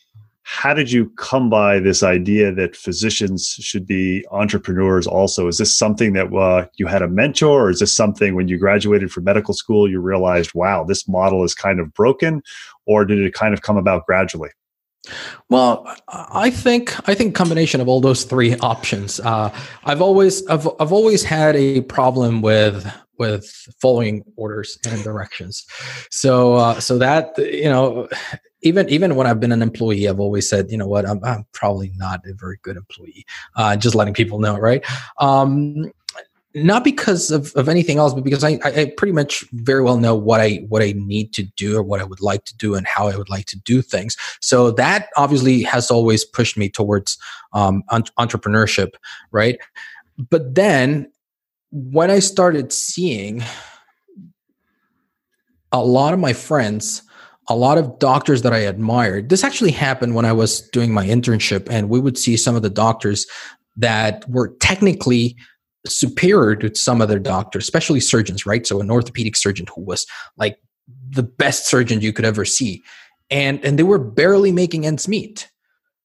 Speaker 1: how did you come by this idea that physicians should be entrepreneurs also? Is this something that uh, you had a mentor, or is this something when you graduated from medical school you realized, wow, this model is kind of broken, or did it kind of come about gradually?
Speaker 2: Well, I think I think combination of all those three options. Uh, I've always I've I've always had a problem with with following orders and directions. So uh, so that you know, even even when I've been an employee, I've always said, you know what, I'm, I'm probably not a very good employee. Uh, just letting people know, right? Um, not because of, of anything else, but because I, I pretty much very well know what I what I need to do or what I would like to do and how I would like to do things. So that obviously has always pushed me towards um, entrepreneurship, right? But then when I started seeing a lot of my friends, a lot of doctors that I admired, this actually happened when I was doing my internship, and we would see some of the doctors that were technically superior to some other doctors, especially surgeons, right? So an orthopedic surgeon who was like the best surgeon you could ever see. And and they were barely making ends meet.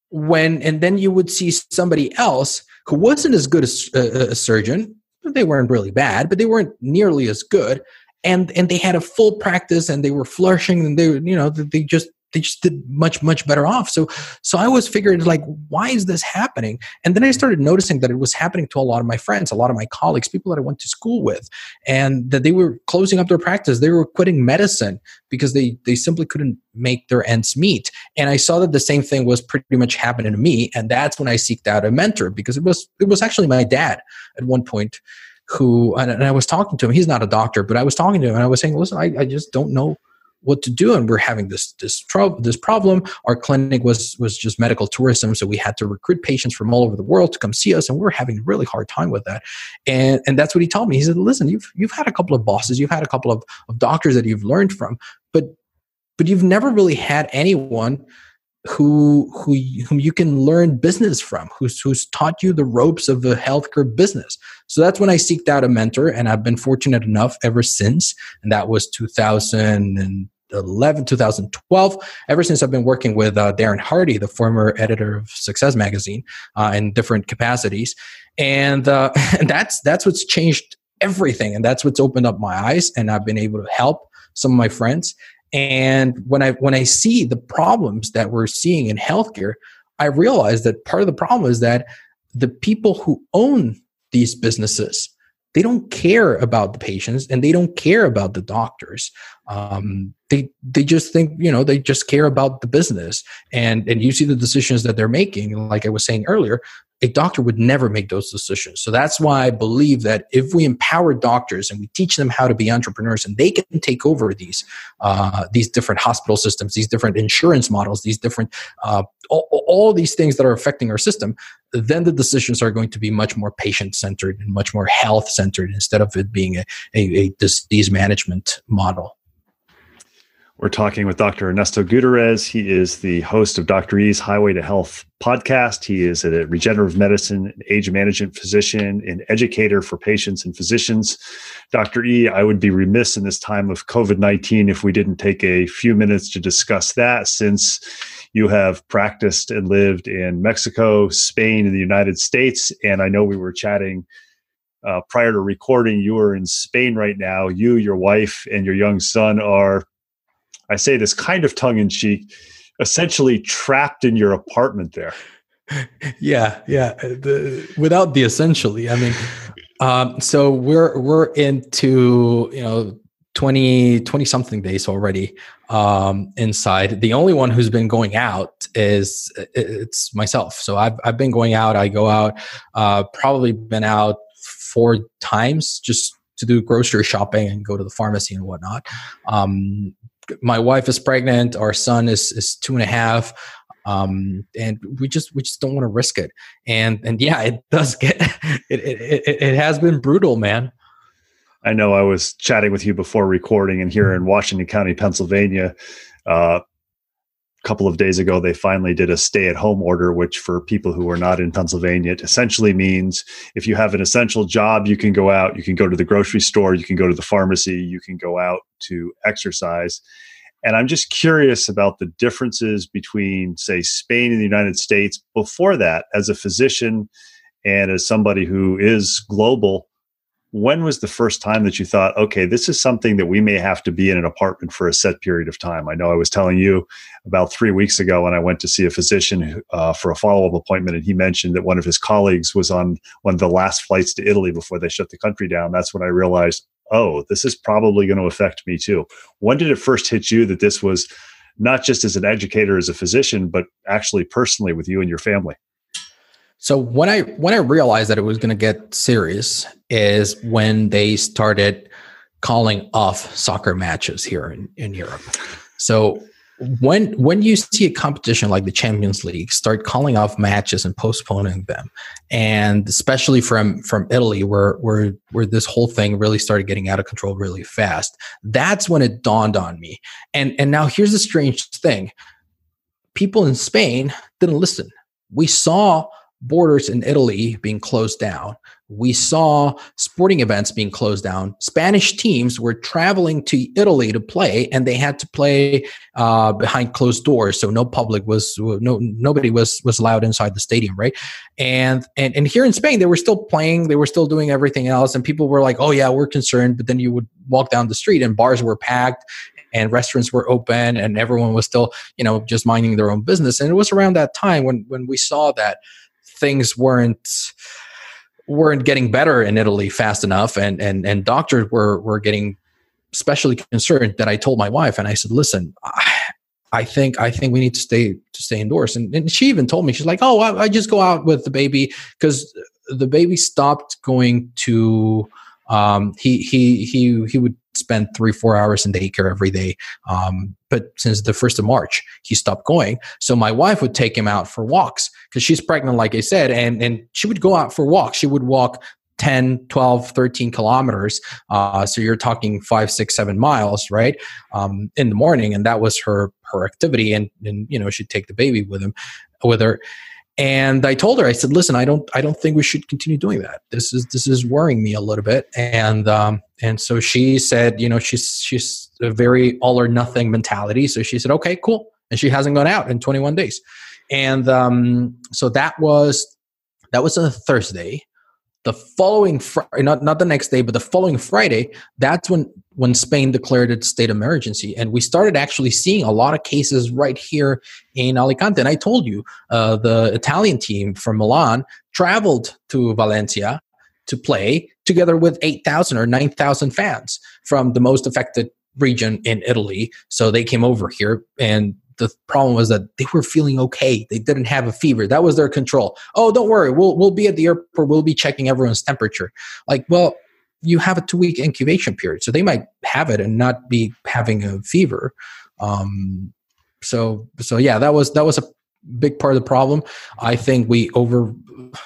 Speaker 2: When and then you would see somebody else who wasn't as good as a, a surgeon, they weren't really bad, but they weren't nearly as good. And and they had a full practice and they were flourishing and they you know they just they just did much much better off. So so i was figuring like why is this happening? And then i started noticing that it was happening to a lot of my friends a lot of my colleagues people that i went to school with and that they were closing up their practice. They were quitting medicine because they they simply couldn't make their ends meet. And i saw that the same thing was pretty much happening to me and that's when i seeked out a mentor because it was it was actually my dad at one point who and, I was talking to him. He's not a doctor, but I was talking to him and I was saying, "Listen, I, I just don't know what to do and we're having this this trouble this problem. Our clinic was was just medical tourism so we had to recruit patients from all over the world to come see us and we are having a really hard time with that. And and that's what he told me. He said listen you've you've had a couple of bosses you've had a couple of, of doctors that you've learned from but but you've never really had anyone who who whom you can learn business from who's who's taught you the ropes of the healthcare business. So that's when i seeked out a mentor and i've been fortunate enough ever since and that was 2011 2012 ever since i've been working with uh, darren hardy the former editor of success magazine uh, in different capacities. And uh, and that's that's what's changed everything and that's what's opened up my eyes and i've been able to help some of my friends. And when I when I see the problems that we're seeing in healthcare, I realize that part of the problem is that the people who own these businesses they don't care about the patients and they don't care about the doctors. Um, they they just think you know they just care about the business. And and you see the decisions that they're making. Like i was saying earlier a doctor would never make those decisions. So that's why I believe that if we empower doctors and we teach them how to be entrepreneurs and they can take over these uh, these different hospital systems, these different insurance models, these different uh, all, all these things that are affecting our system, then the decisions are going to be much more patient centered and much more health centered instead of it being a, a, a disease management model.
Speaker 1: We're talking with Dr. Ernesto Gutierrez. He is the host of Dr. E's Highway to Health podcast. He is a regenerative medicine, and age management physician, and educator for patients and physicians. Dr. E, I would be remiss in this time of COVID 19 if we didn't take a few minutes to discuss that since you have practiced and lived in Mexico, Spain, and the United States. And I know we were chatting uh, prior to recording, you are in Spain right now. You, your wife, and your young son are I say this kind of tongue in cheek, essentially trapped in your apartment there.
Speaker 2: Yeah, yeah. The, without the essentially, I mean, um, so we're we're into you know 20 20 something days already um, inside. The only one who's been going out is it's myself. So I've I've been going out. I go out. Uh, probably been out four times just to do grocery shopping and go to the pharmacy and whatnot. Um, my wife is pregnant. Our son is is two and a half. Um, and we just we just don't want to risk it. And and yeah, it does get it, it it, it has been brutal, man.
Speaker 1: I know I was chatting with you before recording, and here in Washington County, Pennsylvania, uh, couple of days ago, they finally did a stay at home order, which for people who are not in Pennsylvania, it essentially means if you have an essential job, you can go out, you can go to the grocery store, you can go to the pharmacy, you can go out to exercise. And I'm just curious about the differences between, say, Spain and the United States before that, as a physician and as somebody who is global when was the first time that you thought, okay, this is something that we may have to be in an apartment for a set period of time? I know I was telling you about three weeks ago when I went to see a physician uh, for a follow up appointment, and he mentioned that one of his colleagues was on one of the last flights to Italy before they shut the country down. That's when I realized, oh, this is probably going to affect me too. When did it first hit you that this was not just as an educator, as a physician, but actually personally with you and your family?
Speaker 2: So when I when I realized that it was going to get serious is when they started calling off soccer matches here in, in Europe. So when when you see a competition like the Champions League start calling off matches and postponing them, and especially from from Italy, where where where this whole thing really started getting out of control really fast, that's when it dawned on me. And and now here's the strange thing: people in Spain didn't listen. We saw borders in Italy being closed down. We saw sporting events being closed down. Spanish teams were traveling to Italy to play, and they had to play uh, behind closed doors, so no public was no nobody was was allowed inside the stadium, right? And and and here in Spain, they were still playing, they were still doing everything else, and people were like, "Oh yeah, we're concerned," but then you would walk down the street and bars were packed and restaurants were open and everyone was still you know just minding their own business and it was around that time when when we saw that things weren't weren't getting better in Italy fast enough. And and and doctors were were getting especially concerned that I told my wife and I said listen I, think I think we need to stay to stay indoors. And, and she even told me she's like oh I, I just go out with the baby because the baby stopped going to um, he he he he would spend three four hours in daycare every day. Um, but since the first of march he stopped going. So my wife would take him out for walks because she's pregnant like i said and and she would go out for walks. She would walk 10 12 13 kilometers uh, so you're talking five six seven miles right? Um, in the morning and that was her her activity and and you know she'd take the baby with him with her and i told her i said listen i don't i don't think we should continue doing that. This is this is worrying me a little bit. And um and so she said you know she's she's a very all or nothing mentality. So she said okay cool. And she hasn't gone out in 21 days. And um so that was that was a thursday the following Friday, not not the next day, but the following Friday, that's when when Spain declared its state of emergency, and we started actually seeing a lot of cases right here in Alicante. And I told you, uh, the Italian team from Milan traveled to Valencia to play together with eight thousand or nine thousand fans from the most affected region in Italy. So they came over here and the problem was that they were feeling okay. They didn't have a fever. That was their control. Oh, don't worry. We'll we'll be at the airport. We'll be checking everyone's temperature. Like, well, you have a two week incubation period, so they might have it and not be having a fever. Um, so so yeah, that was that was a big part of the problem. I think we over,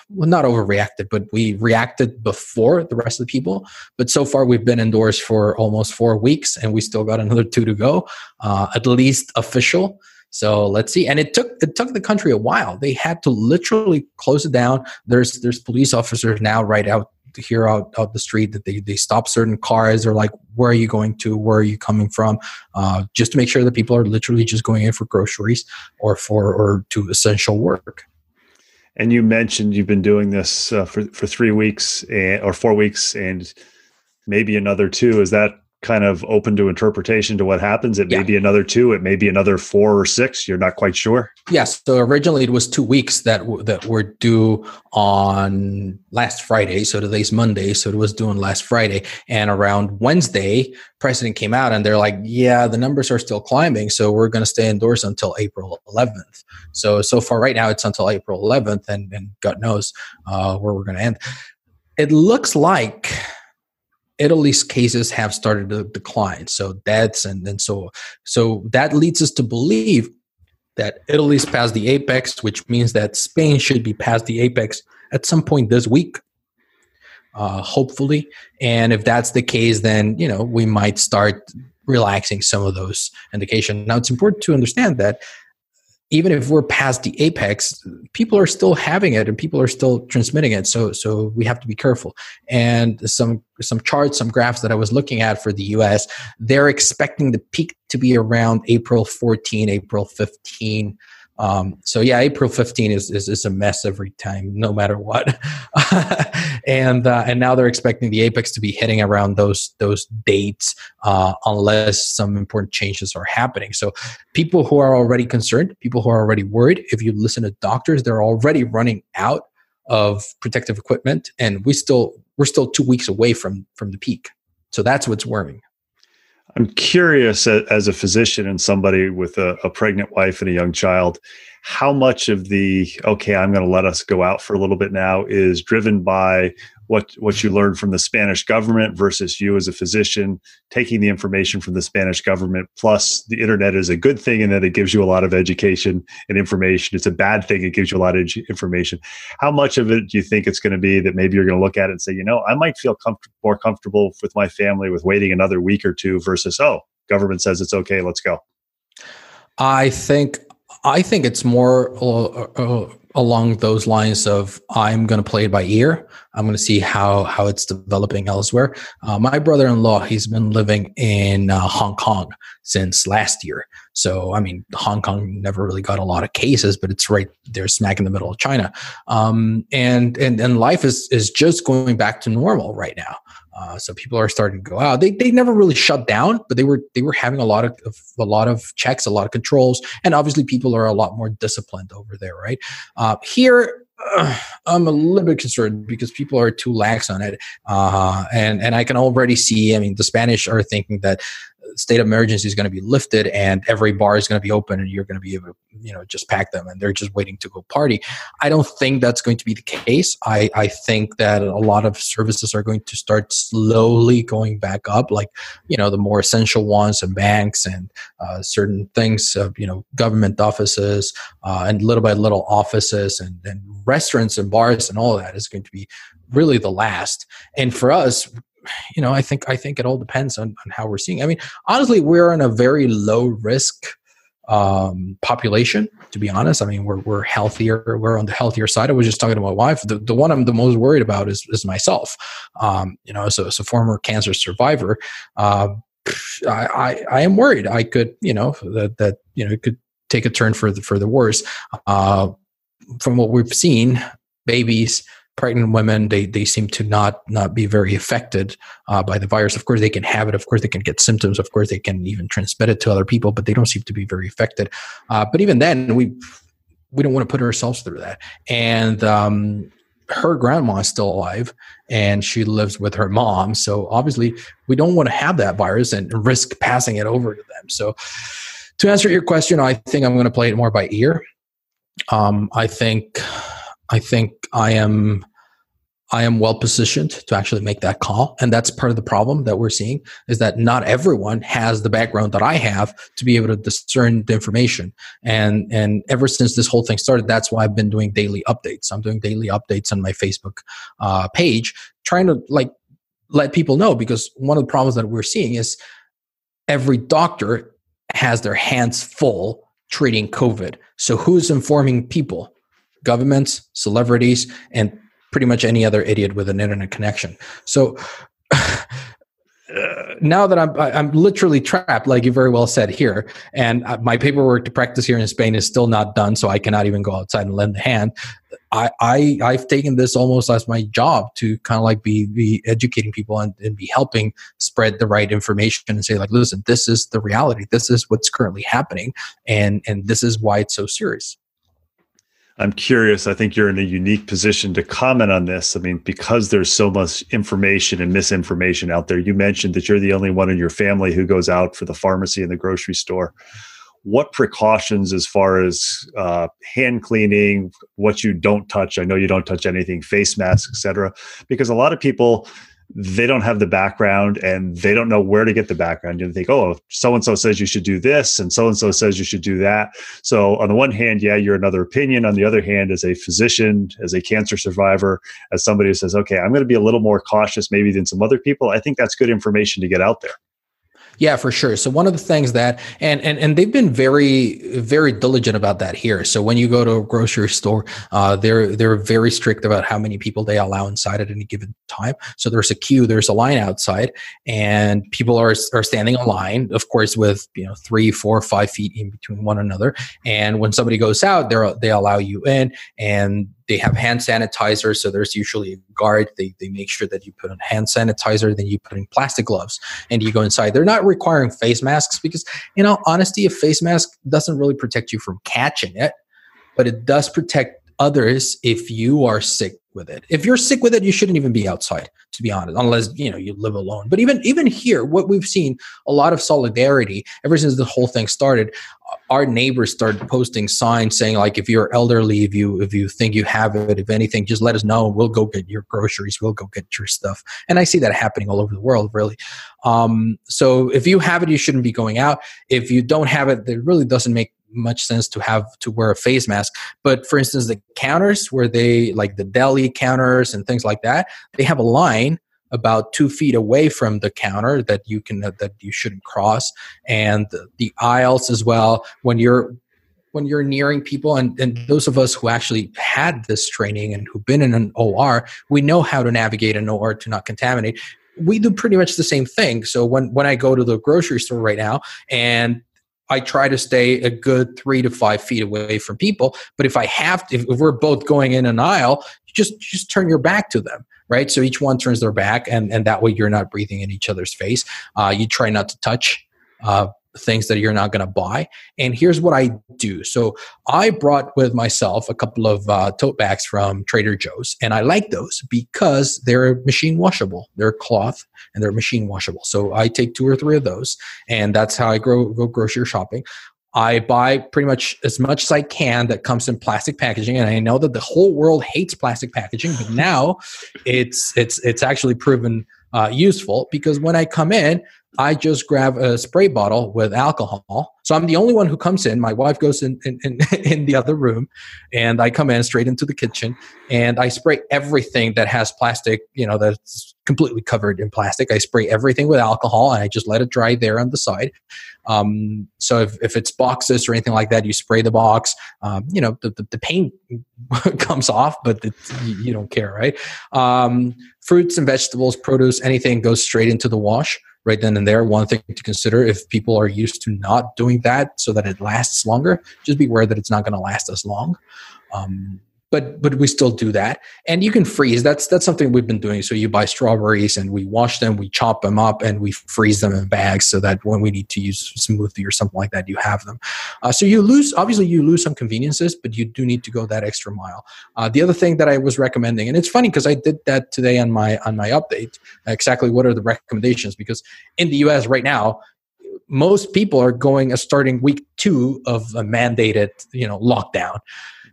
Speaker 2: well, not overreacted, but we reacted before the rest of the people. But so far, we've been indoors for almost four weeks, and we still got another two to go, uh, at least official. So let's see. And it took it took the country a while. They had to literally close it down. There's there's police officers now right out here out, out the street that they, they stop certain cars or like where are you going to where are you coming from uh, just to make sure that people are literally just going in for groceries or for or to essential work.
Speaker 1: And you mentioned you've been doing this uh, for, for three weeks and, or four weeks and maybe another two. Is that kind of open to interpretation to what happens. It yeah. may be another two, it may be another four or six. You're not quite sure.
Speaker 2: Yes. So originally it was two weeks that w- that were due on last Friday. So today's Monday. So it was due on last Friday, and around Wednesday, president came out and they're like, "Yeah, the numbers are still climbing, so we're going to stay indoors until April 11th." So so far, right now, it's until April 11th, and and God knows uh, where we're going to end. It looks like Italy's cases have started to decline, so deaths and, and so so that leads us to believe that Italy's past the apex, which means that Spain should be past the apex at some point this week, uh, hopefully. And if that's the case, then you know we might start relaxing some of those indications. Now, it's important to understand that even if we're past the apex people are still having it and people are still transmitting it. So so we have to be careful. And some some charts some graphs that i was looking at for the us they're expecting the peak to be around april 14 april 15 um, so yeah, April 15 is, is, is a mess every time, no matter what. and uh, and now they're expecting the apex to be hitting around those those dates, uh, unless some important changes are happening. So people who are already concerned, people who are already worried, if you listen to doctors, they're already running out of protective equipment, and we still we're still two weeks away from from the peak. So that's what's worrying.
Speaker 1: I'm curious as a physician and somebody with a, a, pregnant wife and a young child, how much of the okay, I'm going to let us go out for a little bit now is driven by what what you learned from the Spanish government versus you as a physician taking the information from the Spanish government. Plus, the internet is a good thing in that it gives you a lot of education and information. It's a bad thing; it gives you a lot of information. How much of it do you think it's going to be that maybe you're going to look at it and say, you know, I might feel more comfortable with my family with waiting another week or two versus, oh, government says it's okay, let's go.
Speaker 2: I think I think it's more uh, uh, along those lines of I'm going to play it by ear. I'm going to see how how it's developing elsewhere. Uh, my brother-in-law, he's been living in uh, Hong Kong since last year. So I mean, Hong Kong never really got a lot of cases, but it's right there, smack in the middle of China. Um, and and and life is is just going back to normal right now. Uh, so people are starting to go out. They, they never really shut down, but they were they were having a lot of, of, a lot of checks, a lot of controls, and obviously people are a lot more disciplined over there, right? Uh, here, uh, I'm a little bit concerned because people are too lax on it, uh, and and I can already see. I mean, the Spanish are thinking that state of emergency is going to be lifted and every bar is going to be open and you're going to be able to you know just pack them and they're just waiting to go party. I don't think that's going to be the case. I i think that a lot of services are going to start slowly going back up like you know the more essential ones and banks and uh, certain things of you know government offices uh, and little by little offices and, and restaurants and bars and all that is going to be really the last. And for us you know, I think I think it all depends on, on how we're seeing. I mean, honestly, we're in a very low risk um, population. To be honest, I mean, we're we're healthier. We're on the healthier side. I was just talking to my wife. The, the one I'm the most worried about is is myself. Um, you know, as a, as a former cancer survivor, uh, I, I, I am worried. I could you know that that you know it could take a turn for the for the worse. Uh, from what we've seen, babies pregnant women they they seem to not not be very affected uh, by the virus. Of course they can have it. Of course they can get symptoms. Of course they can even transmit it to other people but they don't seem to be very affected. Uh, but even then we we don't want to put ourselves through that. And um, her grandma is still alive and she lives with her mom. So obviously we don't want to have that virus and risk passing it over to them. So to answer your question i think i'm going to play it more by ear. Um, i think i think i am I am well positioned to actually make that call. And that's part of the problem that we're seeing is that not everyone has the background that I have to be able to discern the information. And, and ever since this whole thing started, that's why I've been doing daily updates. I'm doing daily updates on my Facebook uh, page, trying to like let people know because one of the problems that we're seeing is every doctor has their hands full treating COVID. So who's informing people? Governments, celebrities, and pretty much any other idiot with an internet connection. So now that I'm I'm literally trapped, like you very well said here, and uh, my paperwork to practice here in Spain is still not done, so I cannot even go outside and lend a hand. I, I I've taken this almost as my job to kind of like be be educating people and, and be helping spread the right information and say like, listen, this is the reality, this is what's currently happening, and and this is why it's so serious.
Speaker 1: I'm curious. I think you're in a unique position to comment on this. I mean, because there's so much information and misinformation out there. You mentioned that you're the only one in your family who goes out for the pharmacy and the grocery store. What precautions, as far as uh, hand cleaning, what you don't touch? I know you don't touch anything, face masks, etc. Because a lot of people they don't have the background and they don't know where to get the background. You think, oh, so and so says you should do this, and so and so says you should do that. So, on the one hand, yeah, you're another opinion. On the other hand, as a physician, as a cancer survivor, as somebody who says, okay, I'm going to be a little more cautious maybe than some other people, I think that's good information to get out there.
Speaker 2: Yeah, for sure. So one of the things that and and and they've been very very diligent about that here. So when you go to a grocery store, uh, they're they're very strict about how many people they allow inside at any given time. So there's a queue, there's a line outside, and people are are standing in line, of course, with you know three, four, five feet in between one another. And when somebody goes out, they they allow you in, and they have hand sanitizer so there's usually a guard. They, they make sure that you put on hand sanitizer then you put in plastic gloves and you go inside. They're not requiring face masks because in all honesty a face mask doesn't really protect you from catching it but it does protect others if you are sick with it. If you're sick with it you shouldn't even be outside to be honest unless you know you live alone. But even even here what we've seen a lot of solidarity ever since the whole thing started our neighbors started posting signs saying like if you're elderly if you if you think you have it if anything just let us know. We'll go get your groceries. We'll go get your stuff. And i see that happening all over the world really. Um, so if you have it you shouldn't be going out. If you don't have it it really doesn't make much sense to have to wear a face mask but for instance the counters where they like the deli counters and things like that they have a line about two feet away from the counter that you can that you shouldn't cross and the, the aisles as well. When you're when you're nearing people and, and those of us who actually had this training and who've been in an or we know how to navigate an or to not contaminate. We do pretty much the same thing. So when when i go to the grocery store right now and I try to stay a good three to five feet away from people. But if I have to, if we're both going in an aisle, just just turn your back to them, right? So each one turns their back, and and that way you're not breathing in each other's face. Uh, you try not to touch uh, things that you're not going to buy. And here's what I do. So I brought with myself a couple of uh, tote bags from Trader Joe's, and I like those because they're machine washable. They're cloth and they're machine washable. So I take two or three of those, and that's how I go, go grocery shopping. I buy pretty much as much as I can that comes in plastic packaging, and I know that the whole world hates plastic packaging, but now it's it's it's actually proven uh, useful because when I come in, I just grab a spray bottle with alcohol. So I'm the only one who comes in. My wife goes in, in, in, in, the other room, and I come in straight into the kitchen and I spray everything that has plastic, you know, that's completely covered in plastic. I spray everything with alcohol and I just let it dry there on the side. Um, so if, if it's boxes or anything like that, you spray the box. Um, you know, the, the, the paint comes off, but you, don't care, right? Um, fruits and vegetables, produce, anything goes straight into the wash right then and there. One thing to consider if people are used to not doing that so that it lasts longer, just be aware that it's not going to last as long. Um, but but we still do that. And you can freeze that's that's something we've been doing. So you buy strawberries and we wash them we chop them up and we freeze them in bags so that when we need to use smoothie or something like that you have them. Uh, so you lose obviously you lose some conveniences but you do need to go that extra mile. Uh, the other thing that i was recommending and it's funny because i did that today on my on my update exactly what are the recommendations? Because in the us right now most people are going uh, starting week two of a mandated you know lockdown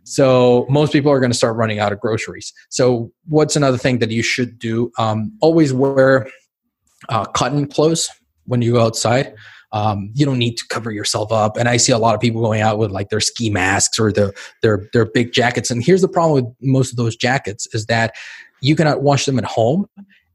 Speaker 2: so most people are going to start running out of groceries. So what's another thing that you should do? Um, always wear uh, cotton clothes when you go outside. Um, you don't need to cover yourself up. And I see a lot of people going out with like their ski masks or their their their big jackets. And here's the problem with most of those jackets is that you cannot wash them at home.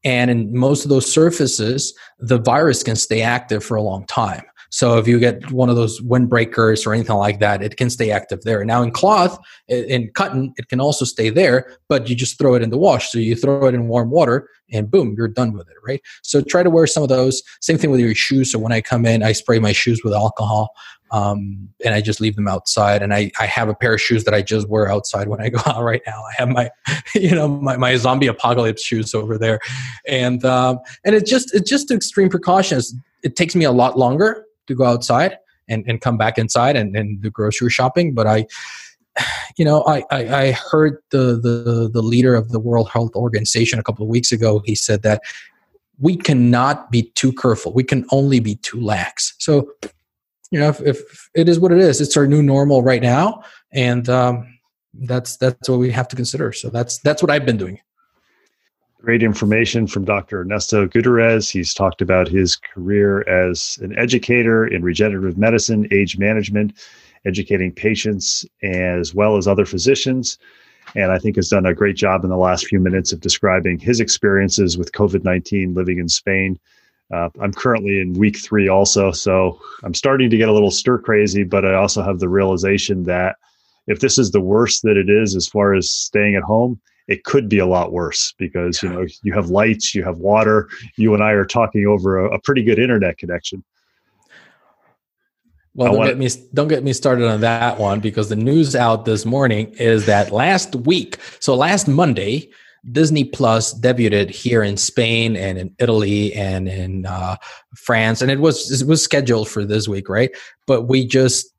Speaker 2: And in most of those surfaces, the virus can stay active for a long time. So if you get one of those windbreakers or anything like that, it can stay active there. Now in cloth, in cotton, it can also stay there, but you just throw it in the wash. So you throw it in warm water and boom, you're done with it, right? So try to wear some of those. Same thing with your shoes. So when I come in, I spray my shoes with alcohol. Um, and I just leave them outside. And I, I have a pair of shoes that I just wear outside when I go out right now. I have my, you know, my, my zombie apocalypse shoes over there, and um, and it's just it's just extreme precautions. It takes me a lot longer to go outside and, and come back inside and, and do grocery shopping. But I, you know, I, I, I heard the, the, the leader of the World Health Organization a couple of weeks ago. He said that we cannot be too careful. We can only be too lax. So, you know, if, if it is what it is, it's our new normal right now, and um, that's that's what we have to consider. So that's that's what I've been doing.
Speaker 1: Great information from Dr. Ernesto Gutierrez. He's talked about his career as an educator in regenerative medicine, age management, educating patients as well as other physicians. And I think has done a great job in the last few minutes of describing his experiences with COVID 19 living in Spain. Uh, I'm currently in week three also, so I'm starting to get a little stir crazy, but I also have the realization that if this is the worst that it is as far as staying at home, it could be a lot worse because you know you have lights, you have water. You and I are talking over a, a pretty good internet connection.
Speaker 2: Well, don't get me don't get me started on that one because the news out this morning is that last week, so last Monday, Disney Plus debuted here in Spain and in Italy and in uh, France, and it was it was scheduled for this week, right? But we just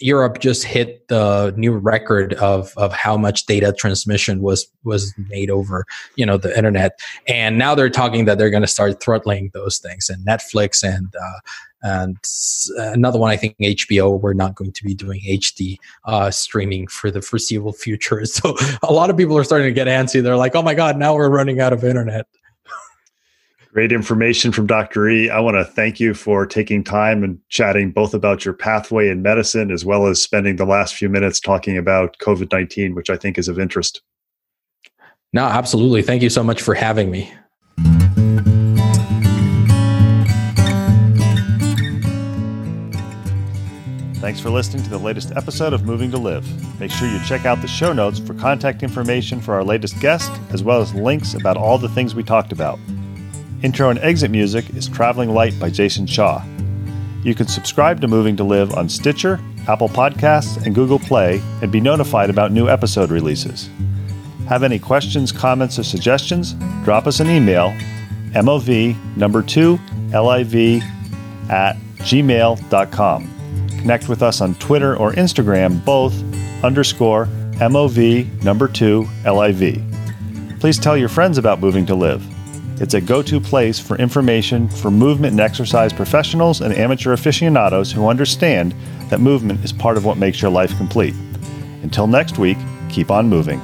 Speaker 2: Europe just hit the new record of of how much data transmission was was made over you know the internet, and now they're talking that they're going to start throttling those things. And Netflix and uh, and another one, I think HBO, we're not going to be doing HD uh, streaming for the foreseeable future. So a lot of people are starting to get antsy. They're like, "Oh my god, now we're running out of internet."
Speaker 1: Great information from Dr. E. I want to thank you for taking time and chatting both about your pathway in medicine as well as spending the last few minutes talking about COVID 19, which I think is of interest.
Speaker 2: No, absolutely. Thank you so much for having me.
Speaker 1: Thanks for listening to the latest episode of Moving to Live. Make sure you check out the show notes for contact information for our latest guest, as well as links about all the things we talked about. Intro and exit music is Traveling Light by Jason Shaw. You can subscribe to Moving to Live on Stitcher, Apple Podcasts, and Google Play and be notified about new episode releases. Have any questions, comments, or suggestions? Drop us an email, MOV number 2 LIV at gmail.com. Connect with us on Twitter or Instagram, both underscore MOV number 2 LIV. Please tell your friends about Moving to Live. It's a go to place for information for movement and exercise professionals and amateur aficionados who understand that movement is part of what makes your life complete. Until next week, keep on moving.